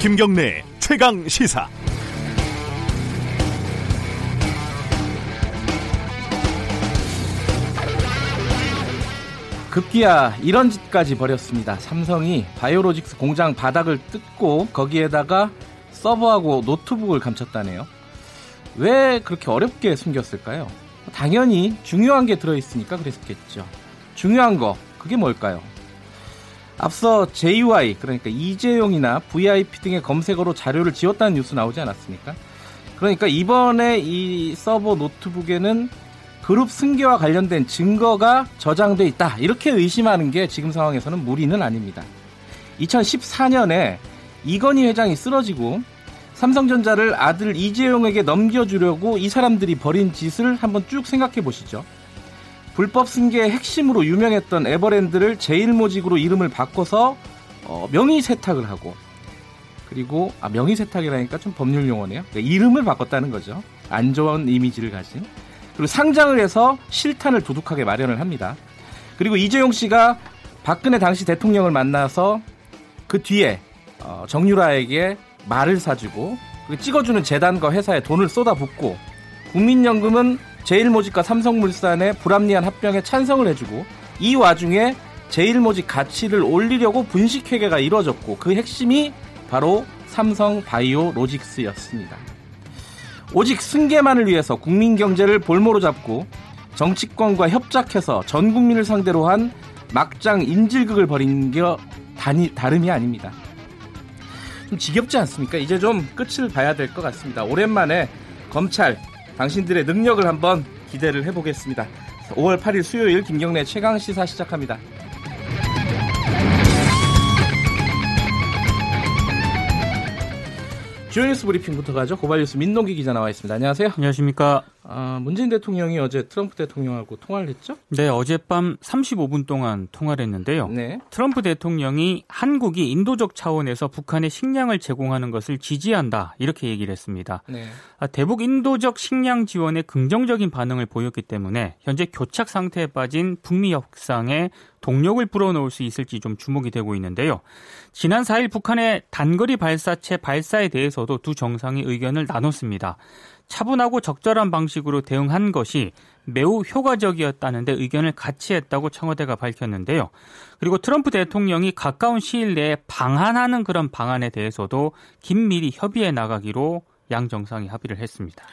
김경래 최강 시사. 급기야 이런 짓까지 벌였습니다. 삼성이 바이오로직스 공장 바닥을 뜯고 거기에다가 서버하고 노트북을 감췄다네요. 왜 그렇게 어렵게 숨겼을까요? 당연히 중요한 게 들어있으니까 그랬겠죠. 중요한 거 그게 뭘까요? 앞서 JY 그러니까 이재용이나 VIP 등의 검색어로 자료를 지웠다는 뉴스 나오지 않았습니까? 그러니까 이번에 이 서버 노트북에는 그룹 승계와 관련된 증거가 저장돼 있다. 이렇게 의심하는 게 지금 상황에서는 무리는 아닙니다. 2014년에 이건희 회장이 쓰러지고 삼성전자를 아들 이재용에게 넘겨주려고 이 사람들이 벌인 짓을 한번 쭉 생각해 보시죠. 불법 승계의 핵심으로 유명했던 에버랜드를 제일모직으로 이름을 바꿔서 어, 명의 세탁을 하고 그리고 아, 명의 세탁이라니까 좀 법률 용어네요. 그러니까 이름을 바꿨다는 거죠. 안 좋은 이미지를 가진 그리고 상장을 해서 실탄을 두둑하게 마련을 합니다. 그리고 이재용 씨가 박근혜 당시 대통령을 만나서 그 뒤에 어, 정유라에게 말을 사주고 찍어주는 재단과 회사에 돈을 쏟아붓고 국민연금은 제일모직과 삼성물산의 불합리한 합병에 찬성을 해주고 이 와중에 제일모직 가치를 올리려고 분식회계가 이루어졌고 그 핵심이 바로 삼성 바이오 로직스였습니다. 오직 승계만을 위해서 국민 경제를 볼모로 잡고 정치권과 협작해서 전 국민을 상대로 한 막장 인질극을 벌인 게 다니, 다름이 아닙니다. 좀 지겹지 않습니까? 이제 좀 끝을 봐야 될 것 같습니다. 오랜만에 검찰 당신들의 능력을 한번 기대를 해보겠습니다. 5월 8일 수요일 김경래 최강 시사 시작합니다. 주요 뉴스 브리핑부터 가죠. 고발뉴스 민동기 기자 나와 있습니다. 안녕하세요. 안녕하십니까. 아, 문재인 대통령이 어제 트럼프 대통령하고 통화를 했죠? 네, 어젯밤 35분 동안 통화를 했는데요. 네. 트럼프 대통령이 한국이 인도적 차원에서 북한에 식량을 제공하는 것을 지지한다 이렇게 얘기를 했습니다. 네. 아, 대북 인도적 식량 지원에 긍정적인 반응을 보였기 때문에 현재 교착 상태에 빠진 북미 협상에 동력을 불어넣을 수 있을지 좀 주목이 되고 있는데요. 지난 4일 북한의 단거리 발사체 발사에 대해서도 두 정상이 의견을 나눴습니다. 차분하고 적절한 방식으로 대응한 것이 매우 효과적이었다는데 의견을 같이 했다고 청와대가 밝혔는데요. 그리고 트럼프 대통령이 가까운 시일 내에 방한하는 그런 방안에 대해서도 긴밀히 협의해 나가기로 양 정상이 합의를 했습니다.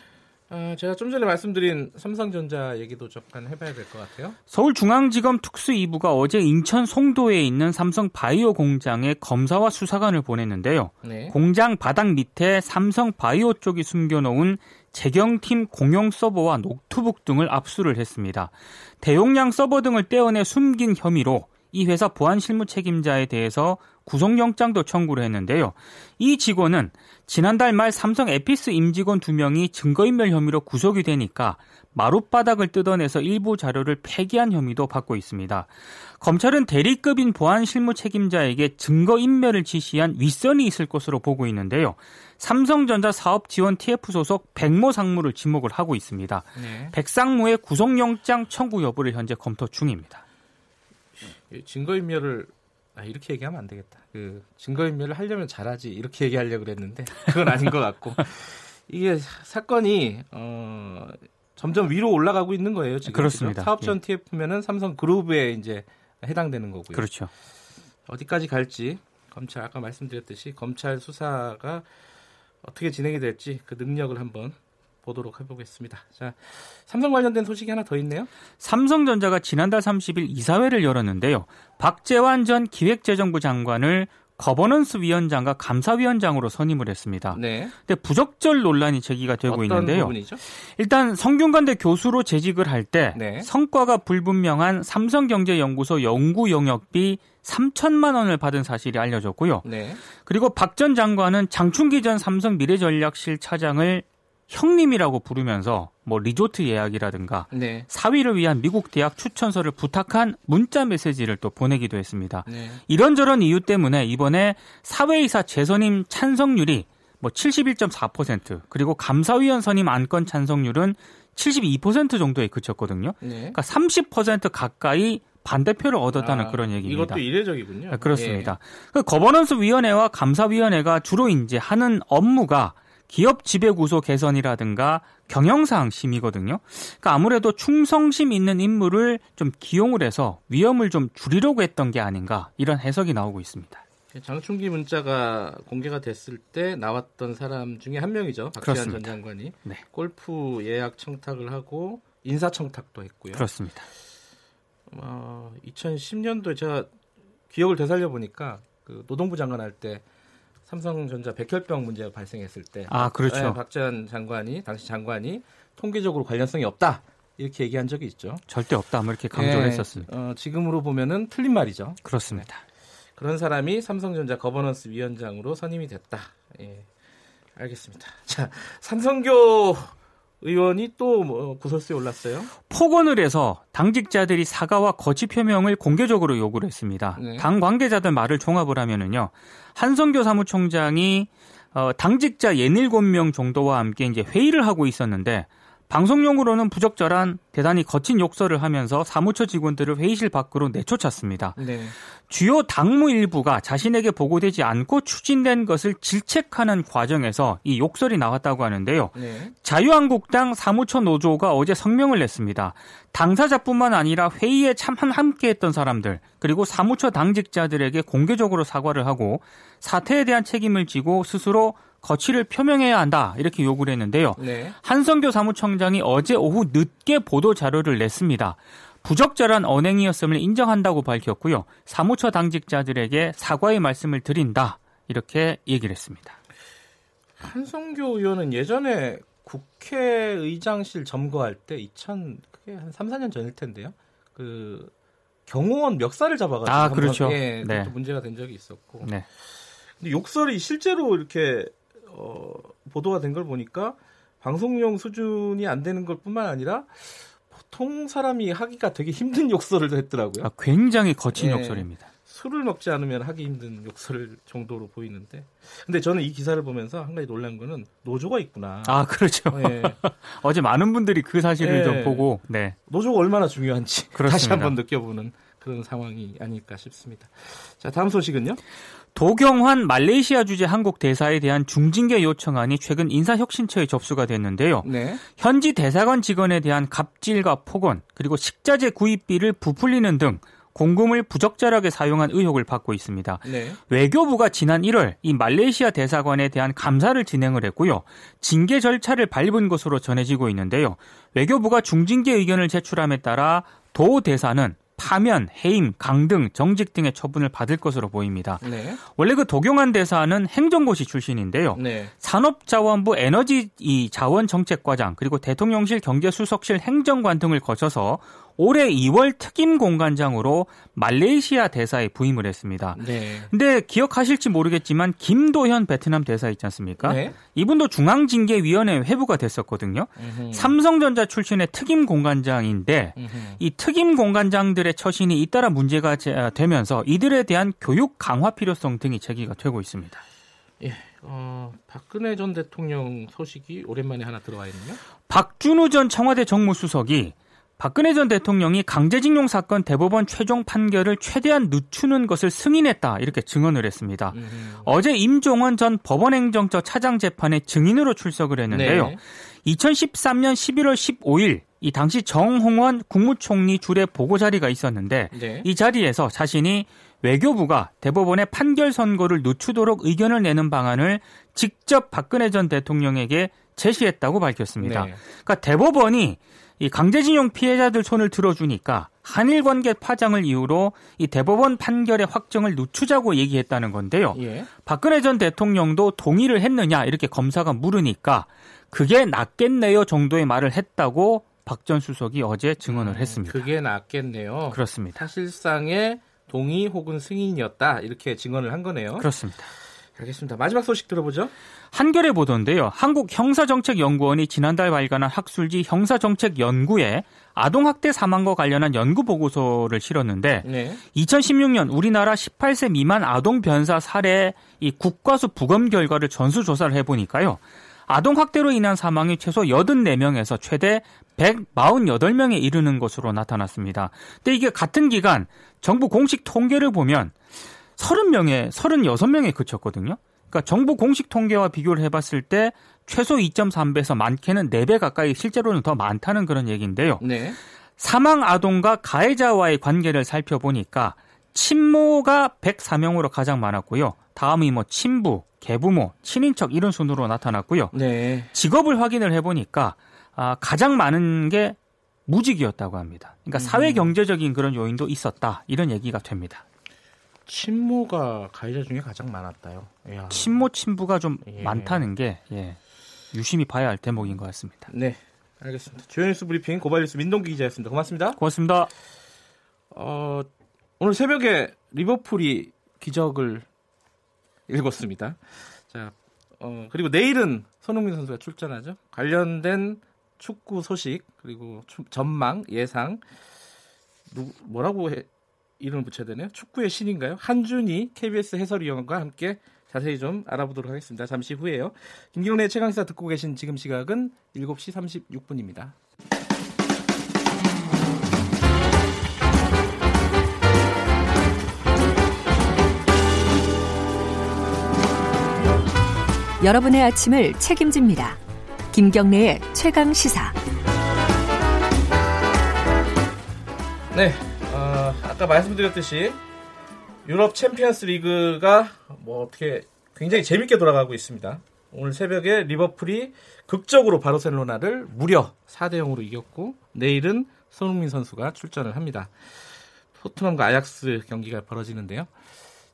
어, 제가 좀 전에 말씀드린 삼성전자 얘기도 잠깐 해봐야 될 것 같아요. 서울중앙지검 특수 2부가 어제 인천 송도에 있는 삼성 바이오 공장에 검사와 수사관을 보냈는데요. 네. 공장 바닥 밑에 삼성 바이오 쪽이 숨겨놓은 재경팀 공용 서버와 노트북 등을 압수를 했습니다. 대용량 서버 등을 떼어내 숨긴 혐의로 이 회사 보안 실무 책임자에 대해서 구속영장도 청구를 했는데요. 이 직원은 지난달 말 삼성 에피스 임직원 2명이 증거인멸 혐의로 구속이 되니까 마룻바닥을 뜯어내서 일부 자료를 폐기한 혐의도 받고 있습니다. 검찰은 대리급인 보안 실무 책임자에게 증거인멸을 지시한 윗선이 있을 것으로 보고 있는데요. 삼성전자 사업 지원 TF 소속 백모 상무를 지목을 하고 있습니다. 네. 백 상무의 구속영장 청구 여부를 현재 검토 중입니다. 증거인멸을 아, 이렇게 얘기하면 안 되겠다. 그 증거인멸을 하려면 잘하지 이렇게 얘기하려고 그랬는데 그건 아닌 것 같고 이게 사건이 어, 점점 위로 올라가고 있는 거예요 지금. 그렇습니다. 사업 전 예. TF면은 삼성 그룹에 이제 해당되는 거고요. 그렇죠. 어디까지 갈지 검찰 아까 말씀드렸듯이 검찰 수사가 어떻게 진행이 될지 그 능력을 한번 보도록 해보겠습니다. 자, 삼성 관련된 소식이 하나 더 있네요. 삼성전자가 지난달 30일 이사회를 열었는데요. 박재완 전 기획재정부 장관을 거버넌스 위원장과 감사위원장으로 선임을 했습니다. 네. 근데 부적절 논란이 제기가 되고 있는데요. 부분이죠? 일단 성균관대 교수로 재직을 할때 네. 성과가 불분명한 삼성경제연구소 연구 용역비 3천만 원을 받은 사실이 알려졌고요. 네. 그리고 박 전 장관은 장충기 전 삼성 미래전략실 차장을 형님이라고 부르면서 뭐 리조트 예약이라든가 네. 사위를 위한 미국 대학 추천서를 부탁한 문자 메시지를 또 보내기도 했습니다. 네. 이런저런 이유 때문에 이번에 사외이사 재선임 찬성률이 뭐 71.4% 그리고 감사위원 선임 안건 찬성률은 72% 정도에 그쳤거든요. 네. 그러니까 30% 가까이 반대표를 얻었다는 아, 그런 얘기입니다. 이것도 이례적이군요. 네, 그렇습니다. 예. 그 거버넌스 위원회와 감사위원회가 주로 이제 하는 업무가 기업 지배구조 개선이라든가 경영상 심이거든요. 그러니까 아무래도 충성심 있는 인물을 좀 기용을 해서 위험을 좀 줄이려고 했던 게 아닌가 이런 해석이 나오고 있습니다. 장충기 문자가 공개가 됐을 때 나왔던 사람 중에 한 명이죠. 박지원 전 장관이 네. 골프 예약 청탁을 하고 인사 청탁도 했고요. 그렇습니다. 어, 2010년도에 제가 기억을 되살려 보니까 그 노동부 장관 할 때 삼성전자 백혈병 문제가 발생했을 때, 아 그렇죠. 네, 박재완 장관이 당시 장관이 통계적으로 관련성이 없다 이렇게 얘기한 적이 있죠. 절대 없다, 뭐 이렇게 강조를 네, 했었습니다. 어, 지금으로 보면은 틀린 말이죠. 그렇습니다. 그런 사람이 삼성전자 거버넌스 위원장으로 선임이 됐다. 예. 알겠습니다. 자, 한선교 의원이 또 뭐 구설수에 올랐어요? 폭언을 해서 당직자들이 사과와 거취 표명을 공개적으로 요구를 했습니다. 네. 당 관계자들 말을 종합을 하면은요. 한성교 사무총장이 어, 당직자 17명 정도와 함께 이제 회의를 하고 있었는데 방송용으로는 부적절한 대단히 거친 욕설을 하면서 사무처 직원들을 회의실 밖으로 내쫓았습니다. 네. 주요 당무 일부가 자신에게 보고되지 않고 추진된 것을 질책하는 과정에서 이 욕설이 나왔다고 하는데요. 네. 자유한국당 사무처 노조가 어제 성명을 냈습니다. 당사자뿐만 아니라 회의에 참한 함께했던 사람들 그리고 사무처 당직자들에게 공개적으로 사과를 하고 사태에 대한 책임을 지고 스스로 거취를 표명해야 한다 이렇게 요구를 했는데요. 네. 한성교 사무총장이 어제 오후 늦게 보도 자료를 냈습니다. 부적절한 언행이었음을 인정한다고 밝혔고요. 사무처 당직자들에게 사과의 말씀을 드린다 이렇게 얘기를 했습니다. 한성교 의원은 예전에 국회의장실 점거할 때 2000, 그게 한 3, 4년 전일 텐데요. 그 경호원 멱살을 잡아가지고 아, 그렇죠. 예, 네. 문제가 된 적이 있었고. 네. 근데 욕설이 실제로 이렇게 어, 보도가 된 걸 보니까 방송용 수준이 안 되는 것 뿐만 아니라 보통 사람이 하기가 되게 힘든 욕설을 했더라고요. 아, 굉장히 거친 네. 욕설입니다. 술을 먹지 않으면 하기 힘든 욕설 정도로 보이는데. 근데 저는 이 기사를 보면서 한 가지 놀란 거는 노조가 있구나. 아, 그렇죠. 네. 어제 많은 분들이 그 사실을 네. 좀 보고, 네. 노조가 얼마나 중요한지 그렇습니다. 다시 한번 느껴보는 그런 상황이 아닐까 싶습니다. 자, 다음 소식은요? 도경환 말레이시아 주재 한국 대사에 대한 중징계 요청안이 최근 인사혁신처에 접수가 됐는데요. 네. 현지 대사관 직원에 대한 갑질과 폭언 그리고 식자재 구입비를 부풀리는 등 공금을 부적절하게 사용한 의혹을 받고 있습니다. 네. 외교부가 지난 1월 이 말레이시아 대사관에 대한 감사를 진행을 했고요. 징계 절차를 밟은 것으로 전해지고 있는데요. 외교부가 중징계 의견을 제출함에 따라 도 대사는 파면, 해임, 강등, 정직 등의 처분을 받을 것으로 보입니다. 네. 원래 그 도경환 대사는 행정고시 출신인데요. 네. 산업자원부 에너지 자원정책과장 그리고 대통령실 경제수석실 행정관 등을 거쳐서 올해 2월 특임 공관장으로 말레이시아 대사에 부임을 했습니다. 네. 근데 기억하실지 모르겠지만 김도현 베트남 대사 있지 않습니까? 네. 이분도 중앙징계위원회 회부가 됐었거든요. 음흠. 삼성전자 출신의 특임 공관장인데 음흠. 이 특임 공관장들의 처신이 잇따라 문제가 되면서 이들에 대한 교육 강화 필요성 등이 제기가 되고 있습니다. 예, 어, 박근혜 전 대통령 소식이 오랜만에 하나 들어와 있네요. 박준우 전 청와대 정무수석이 박근혜 전 대통령이 강제징용 사건 대법원 최종 판결을 최대한 늦추는 것을 승인했다 이렇게 증언을 했습니다. 음. 어제 임종원 전 법원행정처 차장 재판에 증인으로 출석을 했는데요. 네. 2013년 11월 15일 이 당시 정홍원 국무총리 줄의 보고 자리가 있었는데 네. 이 자리에서 자신이 외교부가 대법원의 판결 선고를 늦추도록 의견을 내는 방안을 직접 박근혜 전 대통령에게 제시했다고 밝혔습니다. 네. 그러니까 대법원이 이 강제징용 피해자들 손을 들어주니까 한일 관계 파장을 이유로 이 대법원 판결의 확정을 늦추자고 얘기했다는 건데요. 예. 박근혜 전 대통령도 동의를 했느냐 이렇게 검사가 물으니까 그게 낫겠네요 정도의 말을 했다고 박 전 수석이 어제 증언을 음, 했습니다. 그게 낫겠네요. 그렇습니다. 사실상의 동의 혹은 승인이었다 이렇게 증언을 한 거네요. 그렇습니다. 알겠습니다. 마지막 소식 들어보죠. 한겨레 보도인데요. 한국형사정책연구원이 지난달 발간한 학술지 형사정책연구에 아동학대 사망과 관련한 연구 보고서를 실었는데 네. 2016년 우리나라 18세 미만 아동 변사 사례 이 국과수 부검 결과를 전수 조사를 해 보니까요. 아동 학대로 인한 사망이 최소 84명에서 최대 148명에 이르는 것으로 나타났습니다. 근데 이게 같은 기간 정부 공식 통계를 보면 30명에 36명에 그쳤거든요. 그러니까 정부 공식 통계와 비교를 해봤을 때 최소 2.3배에서 많게는 4배 가까이 실제로는 더 많다는 그런 얘기인데요. 네. 사망 아동과 가해자와의 관계를 살펴보니까 친모가 104명으로 가장 많았고요. 다음이 뭐 친부, 계부모, 친인척 이런 순으로 나타났고요. 네. 직업을 확인을 해보니까 아, 가장 많은 게 무직이었다고 합니다. 그러니까 음. 사회 경제적인 그런 요인도 있었다 이런 얘기가 됩니다. 친모가 가해자 중에 가장 많았다요. 이야. 친모 친부가 좀 예. 많다는 게 예, 유심히 봐야 할 대목인 것 같습니다. 네, 알겠습니다. 주연뉴스 브리핑 고발뉴스 민동기 기자였습니다. 고맙습니다. 고맙습니다. 어, 오늘 새벽에 리버풀이 기적을 읽었습니다. 자, 어, 그리고 내일은 손흥민 선수가 출전하죠. 관련된 축구 소식 그리고 전망 예상 누 뭐라고 해, 이름을 붙여야 되나요? 축구의 신인가요? 한준이 KBS 해설위원과 함께 자세히 좀 알아보도록 하겠습니다. 잠시 후에요. 김기훈의 최강시사 듣고 계신 지금 시각은 7시 36분입니다. 여러분의 아침을 책임집니다. 김경래의 최강 시사. 네, 어, 아까 말씀드렸듯이 유럽 챔피언스 리그가 뭐 어떻게 굉장히 재밌게 돌아가고 있습니다. 오늘 새벽에 리버풀이 극적으로 바르셀로나를 무려 4대 0으로 이겼고 내일은 손흥민 선수가 출전을 합니다. 토트넘과 아약스 경기가 벌어지는데요.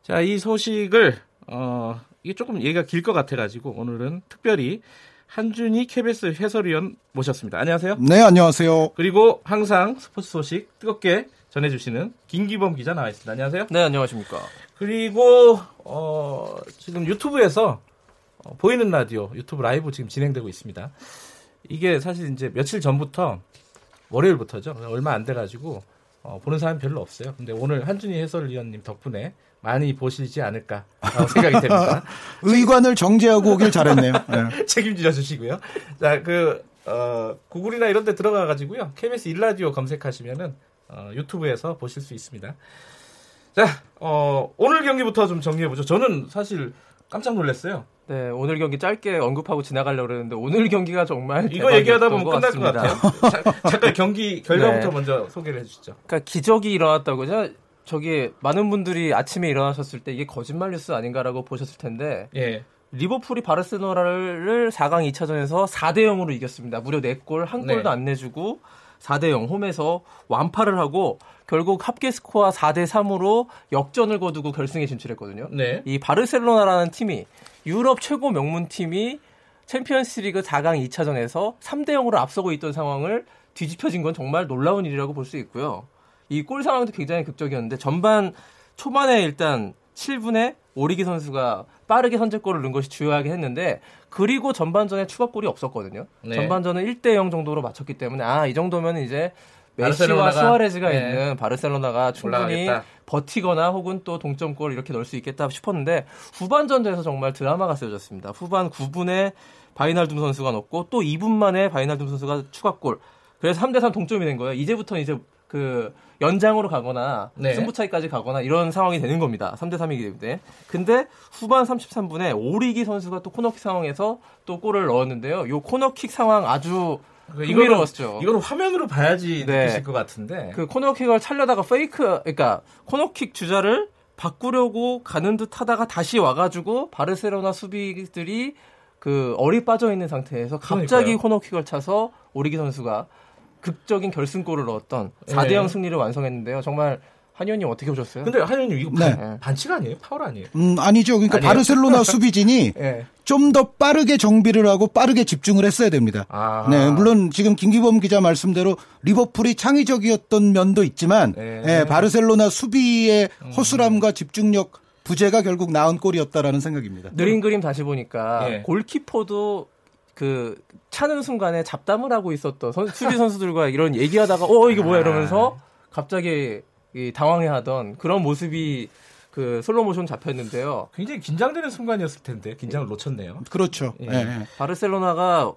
자, 이 소식을 어, 이게 조금 얘기가 길 것 같아 가지고 오늘은 특별히 한준희 KBS 해설위원 모셨습니다. 안녕하세요. 네, 안녕하세요. 그리고 항상 스포츠 소식 뜨겁게 전해주시는 김기범 기자 나와 있습니다. 안녕하세요. 네, 안녕하십니까. 그리고 어, 지금 유튜브에서 어, 보이는 라디오 유튜브 라이브 지금 진행되고 있습니다. 이게 사실 이제 며칠 전부터 월요일부터죠. 얼마 안 돼가지고 어, 보는 사람이 별로 없어요. 근데 오늘 한준희 해설위원님 덕분에 많이 보시지 않을까라고 생각이 됩니다. 의관을 정제하고 오길 잘했네요. 네. 책임져 주시고요. 자, 그 어, 구글이나 이런 데 들어가 가지고요. KBS 일라디오 검색하시면은 어, 유튜브에서 보실 수 있습니다. 자, 어, 오늘 경기부터 좀 정리해 보죠. 저는 사실 깜짝 놀랐어요. 네, 오늘 경기 짧게 언급하고 지나가려고 그랬는데 오늘 경기가 정말 이거 얘기하다 보면 끝날 같습니다. 것 같아요. 잠깐 경기 결과부터 네. 먼저 소개를 해주시죠. 그러니까 기적이 일어났다고 요 저기 많은 분들이 아침에 일어나셨을 때 이게 거짓말 뉴스 아닌가라고 보셨을 텐데 예. 리버풀이 바르셀로나를 4강 2차전에서 4대 0으로 이겼습니다. 무려 4골, 한 골도 네. 안 내주고 4대 0 홈에서 완파를 하고 결국 합계 스코어 4대 3으로 역전을 거두고 결승에 진출했거든요. 네. 이 바르셀로나라는 팀이 유럽 최고 명문 팀이 챔피언스리그 4강 2차전에서 3대 0으로 앞서고 있던 상황을 뒤집혀진 건 정말 놀라운 일이라고 볼 수 있고요. 이 골 상황도 굉장히 극적이었는데 전반 초반에 일단 7분에 오리기 선수가 빠르게 선제골을 넣은 것이 주요하게 했는데 그리고 전반전에 추가골이 없었거든요. 네. 전반전은 1대 0 정도로 맞췄기 때문에 아, 이 정도면 이제 메시와 수아레즈가 네. 있는 바르셀로나가 충분히 올라가겠다. 버티거나 혹은 또 동점골 이렇게 넣을 수 있겠다 싶었는데 후반전에서 정말 드라마가 쓰여졌습니다. 후반 9분에 바이날둠 선수가 넣고 또 2분 만에 바이날둠 선수가 추가골. 그래서 3대 3 동점이 된 거예요. 이제부터는 이제 그 연장으로 가거나 네. 승부차기까지 가거나 이런 상황이 되는 겁니다. 3대 3이기 때문에. 근데 후반 33분에 오리기 선수가 또 코너킥 상황에서 또 골을 넣었는데요. 요 코너킥 상황 아주 흥미로웠죠. 이거는 화면으로 봐야지 네. 느끼실 것 같은데. 그 코너킥을 차려다가 페이크, 그러니까 코너킥 주자를 바꾸려고 가는 듯 하다가 다시 와가지고 바르셀로나 수비들이 그 얼이 빠져 있는 상태에서 갑자기 그러니까요. 코너킥을 차서 오리기 선수가 극적인 결승골을 넣었던 4대 0 승리를 완성했는데요. 정말 한의원님 어떻게 보셨어요? 근데 한의원님 이거 네. 반, 반칙 아니에요? 파울 아니에요? 음 아니죠. 그러니까 아니에요? 바르셀로나 수비진이 네. 좀더 빠르게 정비를 하고 빠르게 집중을 했어야 됩니다. 아하. 네, 물론 지금 김기범 기자 말씀대로 리버풀이 창의적이었던 면도 있지만 네. 네, 바르셀로나 수비의 음. 허술함과 집중력 부재가 결국 나은 골이었다라는 생각입니다. 느린 그림 다시 보니까 네. 골키퍼도 그 차는 순간에 잡담을 하고 있었던 선, 수비 선수들과 이런 얘기하다가 어 이게 뭐야 이러면서 갑자기 이 당황해하던 그런 모습이 그 슬로 모션 잡혔는데요. 굉장히 긴장되는 순간이었을 텐데 긴장을 놓쳤네요. 그렇죠. 예. 네. 바르셀로나가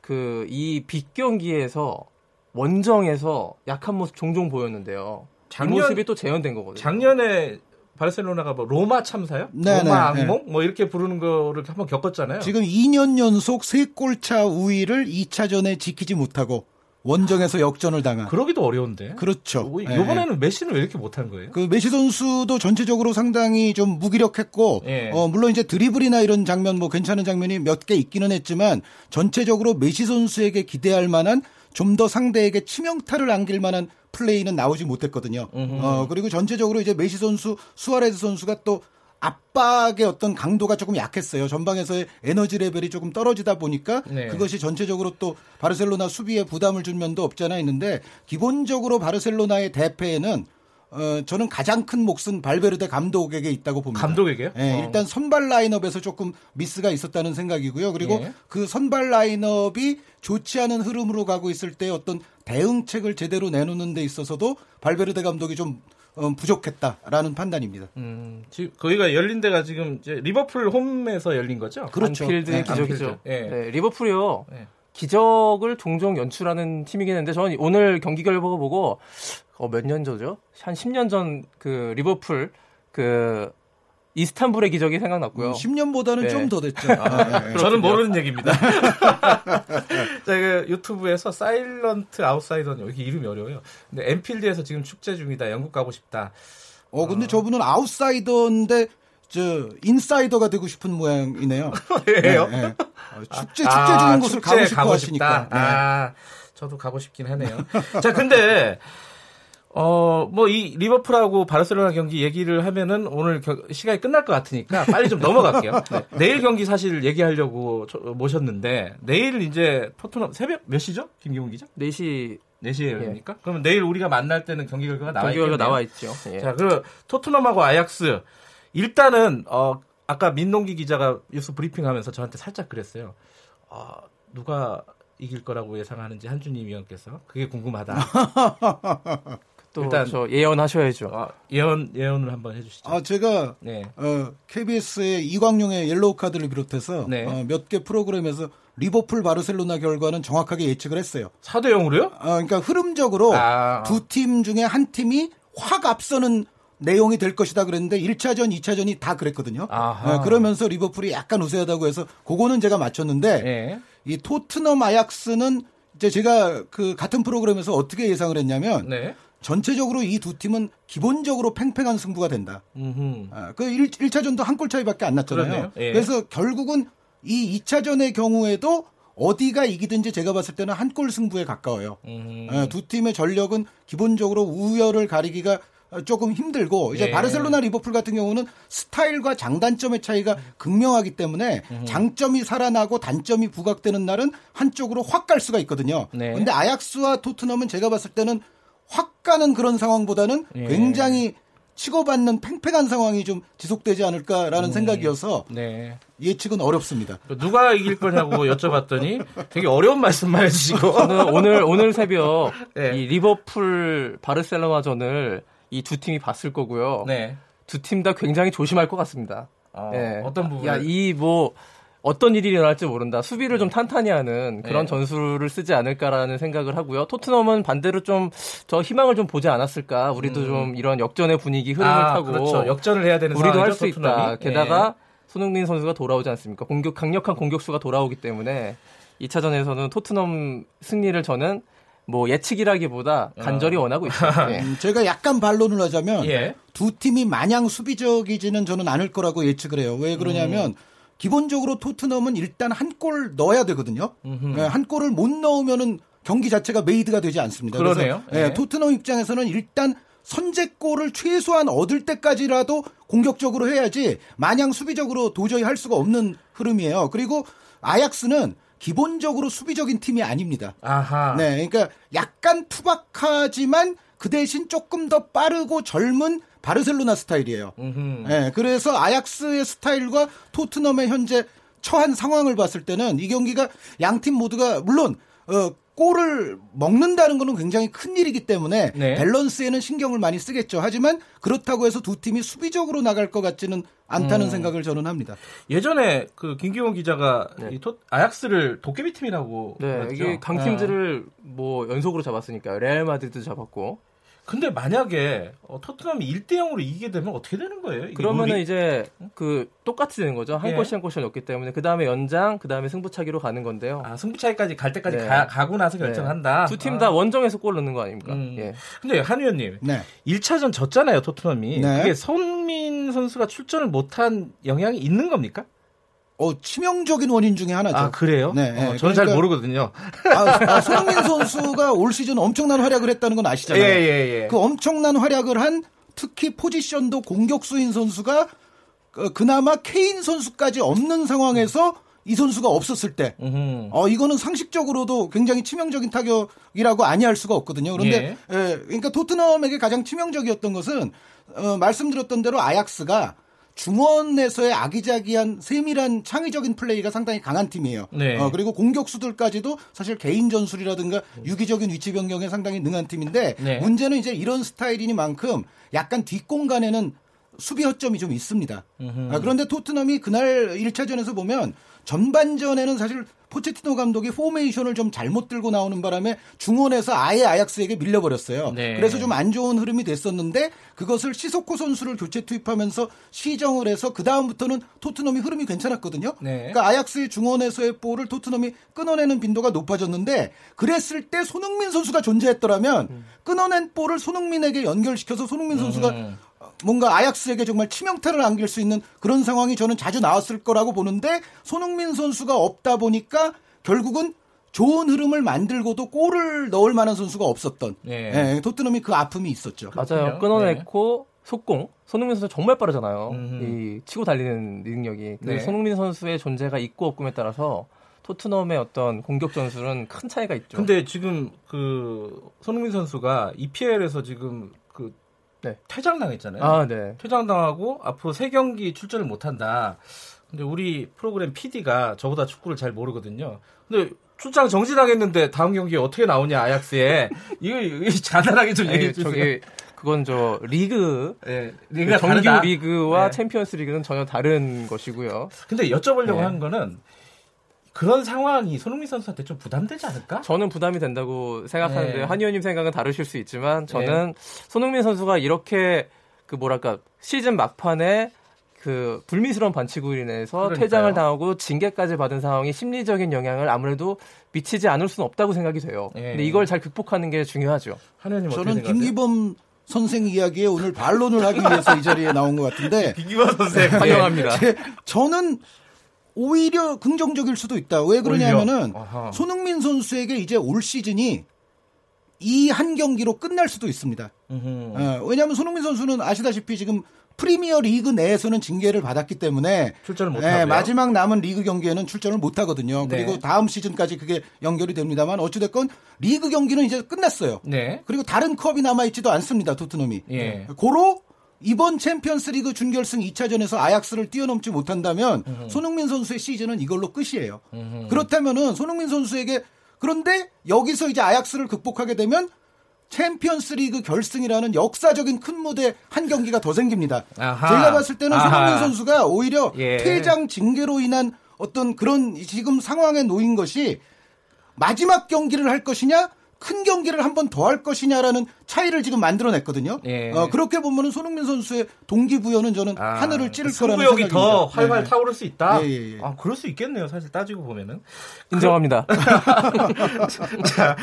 그 이 빅 경기에서 원정에서 약한 모습 종종 보였는데요. 작년, 이 모습이 또 재현된 거거든요. 작년에 바르셀로나가 뭐 로마 참사요? 네네, 로마 네. 악몽? 네. 뭐 이렇게 부르는 거를 한번 겪었잖아요. 지금 2년 연속 3골차 우위를 2차전에 지키지 못하고 원정에서 역전을 당한. 그러기도 어려운데. 그렇죠. 뭐, 이번에는 네. 메시는 왜 이렇게 못한 거예요? 그 메시 선수도 전체적으로 상당히 좀 무기력했고, 네. 어, 물론 이제 드리블이나 이런 장면 뭐 괜찮은 장면이 몇 개 있기는 했지만 전체적으로 메시 선수에게 기대할 만한 좀 더 상대에게 치명타를 안길 만한 플레이는 나오지 못했거든요. 어, 그리고 전체적으로 이제 메시 선수, 수아레스 선수가 또 압박의 어떤 강도가 조금 약했어요. 전방에서의 에너지 레벨이 조금 떨어지다 보니까 네. 그것이 전체적으로 또 바르셀로나 수비에 부담을 준 면도 없지 않아 있는데 기본적으로 바르셀로나의 대패에는 어, 저는 가장 큰 몫은 발베르데 감독에게 있다고 봅니다. 감독에게요? 네, 어. 일단 선발 라인업에서 조금 미스가 있었다는 생각이고요. 그리고 예. 그 선발 라인업이 좋지 않은 흐름으로 가고 있을 때 어떤 대응책을 제대로 내놓는 데 있어서도 발베르데 감독이 좀 어, 부족했다라는 판단입니다. 음, 지금 거기가 열린 데가 지금 이제 리버풀 홈에서 열린 거죠? 그렇죠. 안필드의 네, 기적이죠. 네. 네, 리버풀이요. 네. 기적을 종종 연출하는 팀이긴 한데 저는 오늘 경기 결과 보고 어, 몇 년 전죠? 한 10년 전 그 리버풀 그 이스탄불의 기적이 생각났고요. 10년보다는 네. 좀더 됐죠. 아, 네. 저는 모르는 얘기입니다. 제가 유튜브에서 Silent Outsider 여기 이름이 어려워요. 근데 엠필드에서 지금 축제 중이다. 영국 가고 싶다. 어 근데 어. 저분은 아웃사이더인데 저 인사이더가 되고 싶은 모양이네요. 왜요? 네, 네. 축제 축제 아, 중인 곳을 가고 싶어 가고 하시니까. 네. 아, 저도 가고 싶긴 하네요. 자, 근데 어, 뭐, 이 리버풀하고 바르셀로나 경기 얘기를 하면은 오늘 겨, 시간이 끝날 것 같으니까 빨리 좀 넘어갈게요. 네. 내일 경기 사실 얘기하려고 저, 모셨는데, 내일 이제 토트넘 새벽 몇 시죠? 김기훈 기자? 4시. 4시에 열립니까? 예. 그러면 내일 우리가 만날 때는 경기 결과가 나와 있죠. 경기 결과 나와 있죠. 예. 자, 그 토트넘하고 아약스. 일단은, 어, 아까 민동기 기자가 뉴스 브리핑 하면서 저한테 살짝 그랬어요. 어, 누가 이길 거라고 예상하는지 한준희 위원께서 그게 궁금하다. 또 일단 저 예언하셔야죠. 아, 예언 예언을 한번 해주시죠. 아 제가 네. 어, KBS의 이광용의 옐로우 카드를 비롯해서 네. 어, 몇개 프로그램에서 리버풀 바르셀로나 결과는 정확하게 예측을 했어요. 4대 0으로요? 어, 그러니까 흐름적으로 아. 두팀 중에 한 팀이 확 앞서는 내용이 될 것이다 그랬는데 1차전, 2차전이 다 그랬거든요. 어, 그러면서 리버풀이 약간 우세하다고 해서 그거는 제가 맞췄는데 네. 이 토트넘 아약스는 이제 제가 그 같은 프로그램에서 어떻게 예상을 했냐면 네. 전체적으로 이 두 팀은 기본적으로 팽팽한 승부가 된다. 아, 그 1, 1차전도 한 골 차이밖에 안 났잖아요. 예. 그래서 결국은 이 2차전의 경우에도 어디가 이기든지 제가 봤을 때는 한 골 승부에 가까워요. 아, 두 팀의 전력은 기본적으로 우열을 가리기가 조금 힘들고 이제 예. 바르셀로나 리버풀 같은 경우는 스타일과 장단점의 차이가 극명하기 때문에 음. 장점이 살아나고 단점이 부각되는 날은 한쪽으로 확 갈 수가 있거든요. 네. 근데 아약스와 토트넘은 제가 봤을 때는 확 가는 그런 상황보다는 예. 굉장히 치고받는 팽팽한 상황이 좀 지속되지 않을까라는 음, 생각이어서 네. 예측은 어렵습니다. 누가 이길 거냐고 여쭤봤더니 되게 어려운 말씀만 해주시고 저는 오늘 오늘 새벽 네. 이 리버풀 바르셀로나전을 이 두 팀이 봤을 거고요. 네. 두 팀 다 굉장히 조심할 것 같습니다. 아, 네. 어떤 부분? 야이뭐 어떤 일이 일어날지 모른다. 수비를 좀 탄탄히 하는 그런 네. 전술을 쓰지 않을까라는 생각을 하고요. 토트넘은 반대로 좀 저 희망을 좀 보지 않았을까. 우리도 음. 좀 이런 역전의 분위기 흐름을 아, 타고 그렇죠. 역전을 해야 되는 우리도 할 수 있다. 게다가 네. 손흥민 선수가 돌아오지 않습니까? 공격 강력한 공격수가 돌아오기 때문에 2차전에서는 토트넘 승리를 저는 뭐 예측이라기보다 간절히 어. 원하고 있습니다. 예. 음, 제가 약간 반론을 하자면 예. 두 팀이 마냥 수비적이지는 저는 않을 거라고 예측을 해요. 왜 그러냐면 음. 기본적으로 토트넘은 일단 한 골 넣어야 되거든요. 네, 한 골을 못 넣으면은 경기 자체가 made가 되지 않습니다. 그러네요. 그래서 네. 토트넘 입장에서는 일단 선제골을 최소한 얻을 때까지라도 공격적으로 해야지 마냥 수비적으로 도저히 할 수가 없는 흐름이에요. 그리고 아약스는 기본적으로 수비적인 팀이 아닙니다. 아하. 네, 그러니까 약간 투박하지만 그 대신 조금 더 빠르고 젊은 바르셀로나 스타일이에요. 네, 그래서 아약스의 스타일과 토트넘의 현재 처한 상황을 봤을 때는 이 경기가 양 팀 모두가 물론 어, 골을 먹는다는 것은 굉장히 큰 일이기 때문에 네. 밸런스에는 신경을 많이 쓰겠죠. 하지만 그렇다고 해서 두 팀이 수비적으로 나갈 것 같지는 않다는 음. 생각을 저는 합니다. 예전에 그 김기원 기자가 네. 이 토, 아약스를 도깨비 팀이라고 네, 이게 강팀들을 네. 뭐 연속으로 잡았으니까 레알 마드리드 잡았고 근데 만약에 어, 토트넘이 1대 0으로 이기게 되면 어떻게 되는 거예요? 그러면은 룰이? 이제 그 똑같이 되는 거죠. 한 예. 골씩 한 골씩 넣기 때문에 그 다음에 연장, 그 다음에 승부차기로 가는 건데요. 아 승부차기까지 갈 때까지 네. 가, 고 나서 결정한다. 네. 두팀 다 아. 원정에서 골 넣는 거 아닙니까? 음. 예. 근데 한 의원님, 네. 1차전 졌잖아요 토트넘이. 네. 그게 손민 선수가 출전을 못한 영향이 있는 겁니까? 어, 치명적인 원인 중에 하나죠. 아, 그래요? 네. 어, 저는 그러니까, 잘 모르거든요. 아, 아, 손흥민 선수가 올 시즌 엄청난 활약을 했다는 건 아시잖아요. 예, 예, 예. 그 엄청난 활약을 한 특히 포지션도 공격수인 선수가 그, 그나마 케인 선수까지 없는 상황에서 이 선수가 없었을 때, 어, 이거는 상식적으로도 굉장히 치명적인 타격이라고 아니할 수가 없거든요. 그런데, 예. 예 그러니까 토트넘에게 가장 치명적이었던 것은, 어, 말씀드렸던 대로 아약스가 중원에서의 아기자기한 세밀한 창의적인 플레이가 상당히 강한 팀이에요. 네. 어, 그리고 공격수들까지도 사실 개인 전술이라든가 유기적인 위치 변경에 상당히 능한 팀인데 네. 문제는 이제 이런 스타일이니만큼 약간 뒷공간에는 수비 허점이 좀 있습니다. 아, 그런데 토트넘이 그날 1차전에서 보면 전반전에는 사실 포체티노 감독이 포메이션을 좀 잘못 들고 나오는 바람에 중원에서 아예 아약스에게 밀려버렸어요. 네. 그래서 좀 안 좋은 흐름이 됐었는데 그것을 시소코 선수를 교체 투입하면서 시정을 해서 그 다음부터는 토트넘이 흐름이 괜찮았거든요. 네. 그러니까 아약스의 중원에서의 볼을 토트넘이 끊어내는 빈도가 높아졌는데 그랬을 때 손흥민 선수가 존재했더라면 음. 끊어낸 볼을 손흥민에게 연결시켜서 손흥민 선수가 음. 뭔가 아약스에게 정말 치명타를 안길 수 있는 그런 상황이 저는 자주 나왔을 거라고 보는데 손흥민 선수가 없다 보니까 결국은 좋은 흐름을 만들고도 골을 넣을 만한 선수가 없었던 네. 네, 토트넘이 그 아픔이 있었죠. 맞아요. 끊어냈고 네. 속공. 손흥민 선수 정말 빠르잖아요. 음흠. 이 치고 달리는 능력이. 네. 손흥민 선수의 존재가 있고 없음에 따라서 토트넘의 어떤 공격 전술은 큰 차이가 있죠. 근데 지금 그 손흥민 선수가 EPL에서 지금 그 네. 퇴장당했잖아요. 아, 네. 퇴장당하고 앞으로 세 경기 출전을 못한다. 근데 우리 프로그램 PD가 저보다 축구를 잘 모르거든요. 근데 출장 정지당했는데 다음 경기에 어떻게 나오냐 아약스에 이거, 이거 잔인하게 좀 얘기해 주세요. 그건 저 리그, 네, 그 정규 다르다. 리그와 네. 챔피언스 리그는 전혀 다른 것이고요. 근데 여쭤보려고 네. 한 거는 그런 상황이 손흥민 선수한테 좀 부담되지 않을까? 저는 부담이 된다고 생각하는데 네. 한 의원님 생각은 다르실 수 있지만 저는 네. 손흥민 선수가 이렇게 그 뭐랄까 시즌 막판에 그 불미스러운 반칙으로 인해서 그러니까요. 퇴장을 당하고 징계까지 받은 상황이 심리적인 영향을 아무래도 미치지 않을 수는 없다고 생각이 돼요. 네. 근데 이걸 잘 극복하는 게 중요하죠. 한의원님 저는 김기범 선생 이야기에 오늘 반론을 하기 위해서 이 자리에 나온 것 같은데 김기범 선생 환영합니다. 저는 오히려 긍정적일 수도 있다. 왜 그러냐면은 손흥민 선수에게 이제 올 시즌이 이 한 경기로 끝날 수도 있습니다. 어, 왜냐하면 손흥민 선수는 아시다시피 지금 프리미어 리그 내에서는 징계를 받았기 때문에 출전을 못 예, 마지막 남은 리그 경기에는 출전을 못 하거든요. 네. 그리고 다음 시즌까지 그게 연결이 됩니다만 어찌 됐건 리그 경기는 이제 끝났어요. 네. 그리고 다른 컵이 남아 있지도 않습니다. 토트넘이. 예. 고로 이번 챔피언스리그 준결승 2차전에서 아약스를 뛰어넘지 못한다면 으흠. 손흥민 선수의 시즌은 이걸로 끝이에요. 으흠. 그렇다면은 손흥민 선수에게 그런데 여기서 이제 아약스를 극복하게 되면 챔피언스리그 결승이라는 역사적인 큰 무대 한 경기가 더 생깁니다. 아하. 제가 봤을 때는 아하. 손흥민 선수가 오히려 예. 퇴장 징계로 인한 어떤 그런 지금 상황에 놓인 것이 마지막 경기를 할 것이냐 큰 경기를 한 번 더 할 것이냐라는 차이를 지금 만들어냈거든요. 예. 어, 그렇게 보면은 손흥민 선수의 동기부여는 저는 아, 하늘을 찌를 거라는 생각이 더 활활 네. 타오를 수 있다. 예, 예, 예, 아, 그럴 수 있겠네요. 사실 따지고 보면은 인정합니다. 자,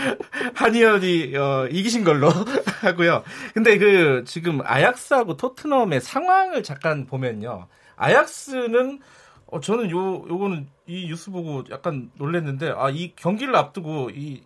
한의원이 어, 이기신 걸로 하고요. 근데 그 지금 아약스하고 토트넘의 상황을 잠깐 보면요. 아약스는 어, 저는 요 요거는 이 뉴스 보고 약간 놀랐는데 아 이 경기를 앞두고 이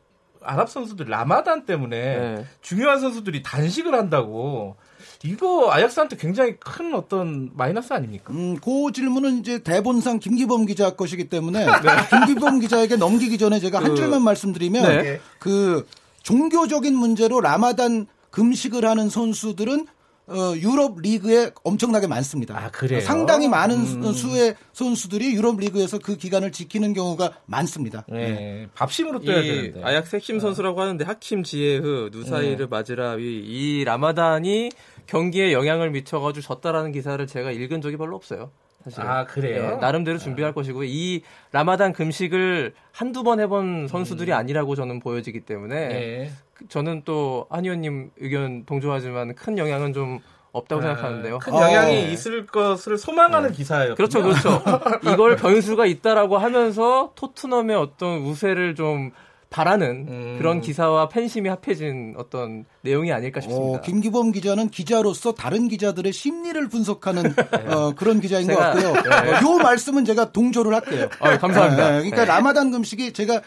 아랍 선수들 라마단 때문에 네. 중요한 선수들이 단식을 한다고 이거 아약스한테 굉장히 큰 어떤 마이너스 아닙니까? 음, 그 질문은 이제 대본상 김기범 기자 것이기 때문에 네. 김기범 기자에게 넘기기 전에 제가 한 그, 줄만 말씀드리면 네. 그 종교적인 문제로 라마단 금식을 하는 선수들은 어, 유럽 리그에 엄청나게 많습니다. 아, 그래요? 상당히 많은 음. 수의 선수들이 유럽 리그에서 그 기간을 지키는 경우가 많습니다. 네. 밥심으로 떠야 되는데. 아약스 핵심 선수라고 하는데 하킴 지에흐, 누사이르 네. 마즈라위 이 라마단이 경기에 영향을 미쳐가지고 졌다라는 기사를 제가 읽은 적이 별로 없어요. 사실. 아 그래요? 네, 나름대로 준비할 아. 것이고 이 라마단 금식을 한두 번 해본 선수들이 음. 아니라고 저는 보여지기 때문에 네. 저는 또 한 의원님 의견 동조하지만 큰 영향은 좀 없다고 아, 생각하는데요. 큰 영향이 어. 있을 것을 소망하는 네. 기사예요. 그렇죠, 그렇죠. 이걸 변수가 있다라고 하면서 토트넘의 어떤 우세를 좀 바라는 음. 그런 기사와 팬심이 합해진 어떤 내용이 아닐까 싶습니다. 어, 김기범 기자는 기자로서 다른 기자들의 심리를 분석하는 네. 어, 그런 기자인 제가, 것 같고요. 네. 어, 요 말씀은 제가 동조를 할게요. 어, 감사합니다. 네, 그러니까 네. 라마단 금식이 제가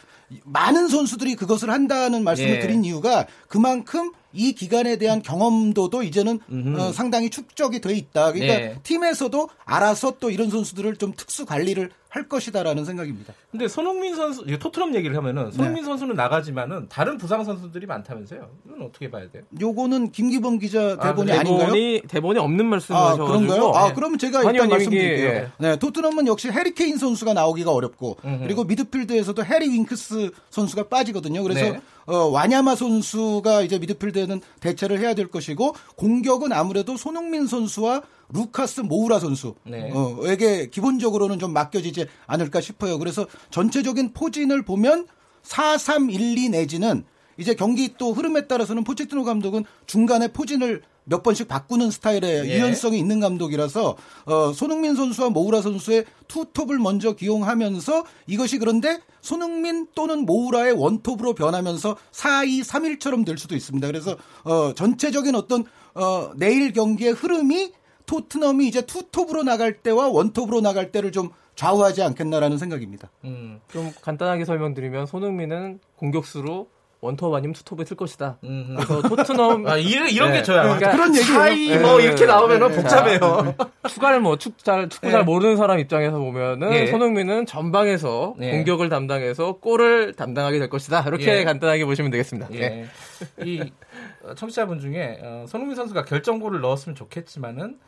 많은 선수들이 그것을 한다는 말씀을 예. 드린 이유가 그만큼 이 기간에 대한 경험도도 이제는 어, 상당히 축적이 돼 있다. 그러니까 네. 팀에서도 알아서 또 이런 선수들을 좀 특수 관리를 할 것이다라는 생각입니다. 근데 손흥민 선수, 토트넘 얘기를 하면은 손흥민 네. 선수는 나가지만은 다른 부상 선수들이 많다면서요? 이건 어떻게 봐야 돼요? 요거는 김기범 기자 대본이 아, 닌가요 대본이 대본이 없는 말씀이셔가지고. 아, 그런가요? 아, 그러면 제가 일단 말씀드릴게요. 예. 네, 토트넘은 역시 해리 케인 선수가 나오기가 어렵고 음흠. 그리고 미드필드에서도 해리 윙크스 선수가 빠지거든요. 그래서 네. 어, 와냐마 선수가 이제 미드필드에는 대체를 해야 될 것이고 공격은 아무래도 손흥민 선수와 루카스 모우라 선수에게 네. 어, 기본적으로는 좀 맡겨지지 않을까 싶어요. 그래서 전체적인 포진을 보면 4-3-1-2 내지는 이제 경기 또 흐름에 따라서는 포체티노 감독은 중간에 포진을 몇 번씩 바꾸는 스타일의 예. 유연성이 있는 감독이라서 어, 손흥민 선수와 모우라 선수의 투톱을 먼저 기용하면서 이것이 그런데 손흥민 또는 모우라의 원톱으로 변하면서 4-2-3-1처럼 될 수도 있습니다. 그래서 어, 전체적인 어떤 어, 내일 경기의 흐름이 토트넘이 이제 투톱으로 나갈 때와 원톱으로 나갈 때를 좀 좌우하지 않겠나라는 생각입니다. 음, 좀 간단하게 설명드리면 손흥민은 공격수로 원톱 아니면 투톱에 쓸 것이다. 음. 그래서 토트넘 아, 이런, 이런 네. 게 저야. 그러니까 그런 얘기 사이 뭐 네. 이렇게 나오면 은 네. 복잡해요. 추가를 뭐 축, 잘, 축구 잘 네. 모르는 사람 입장에서 보면은 예. 손흥민은 전방에서 예. 공격을 담당해서 골을 담당하게 될 것이다. 이렇게 예. 간단하게 보시면 되겠습니다. 예. 이 청취자분 중에 어, 손흥민 선수가 결정골을 넣었으면 좋겠지만은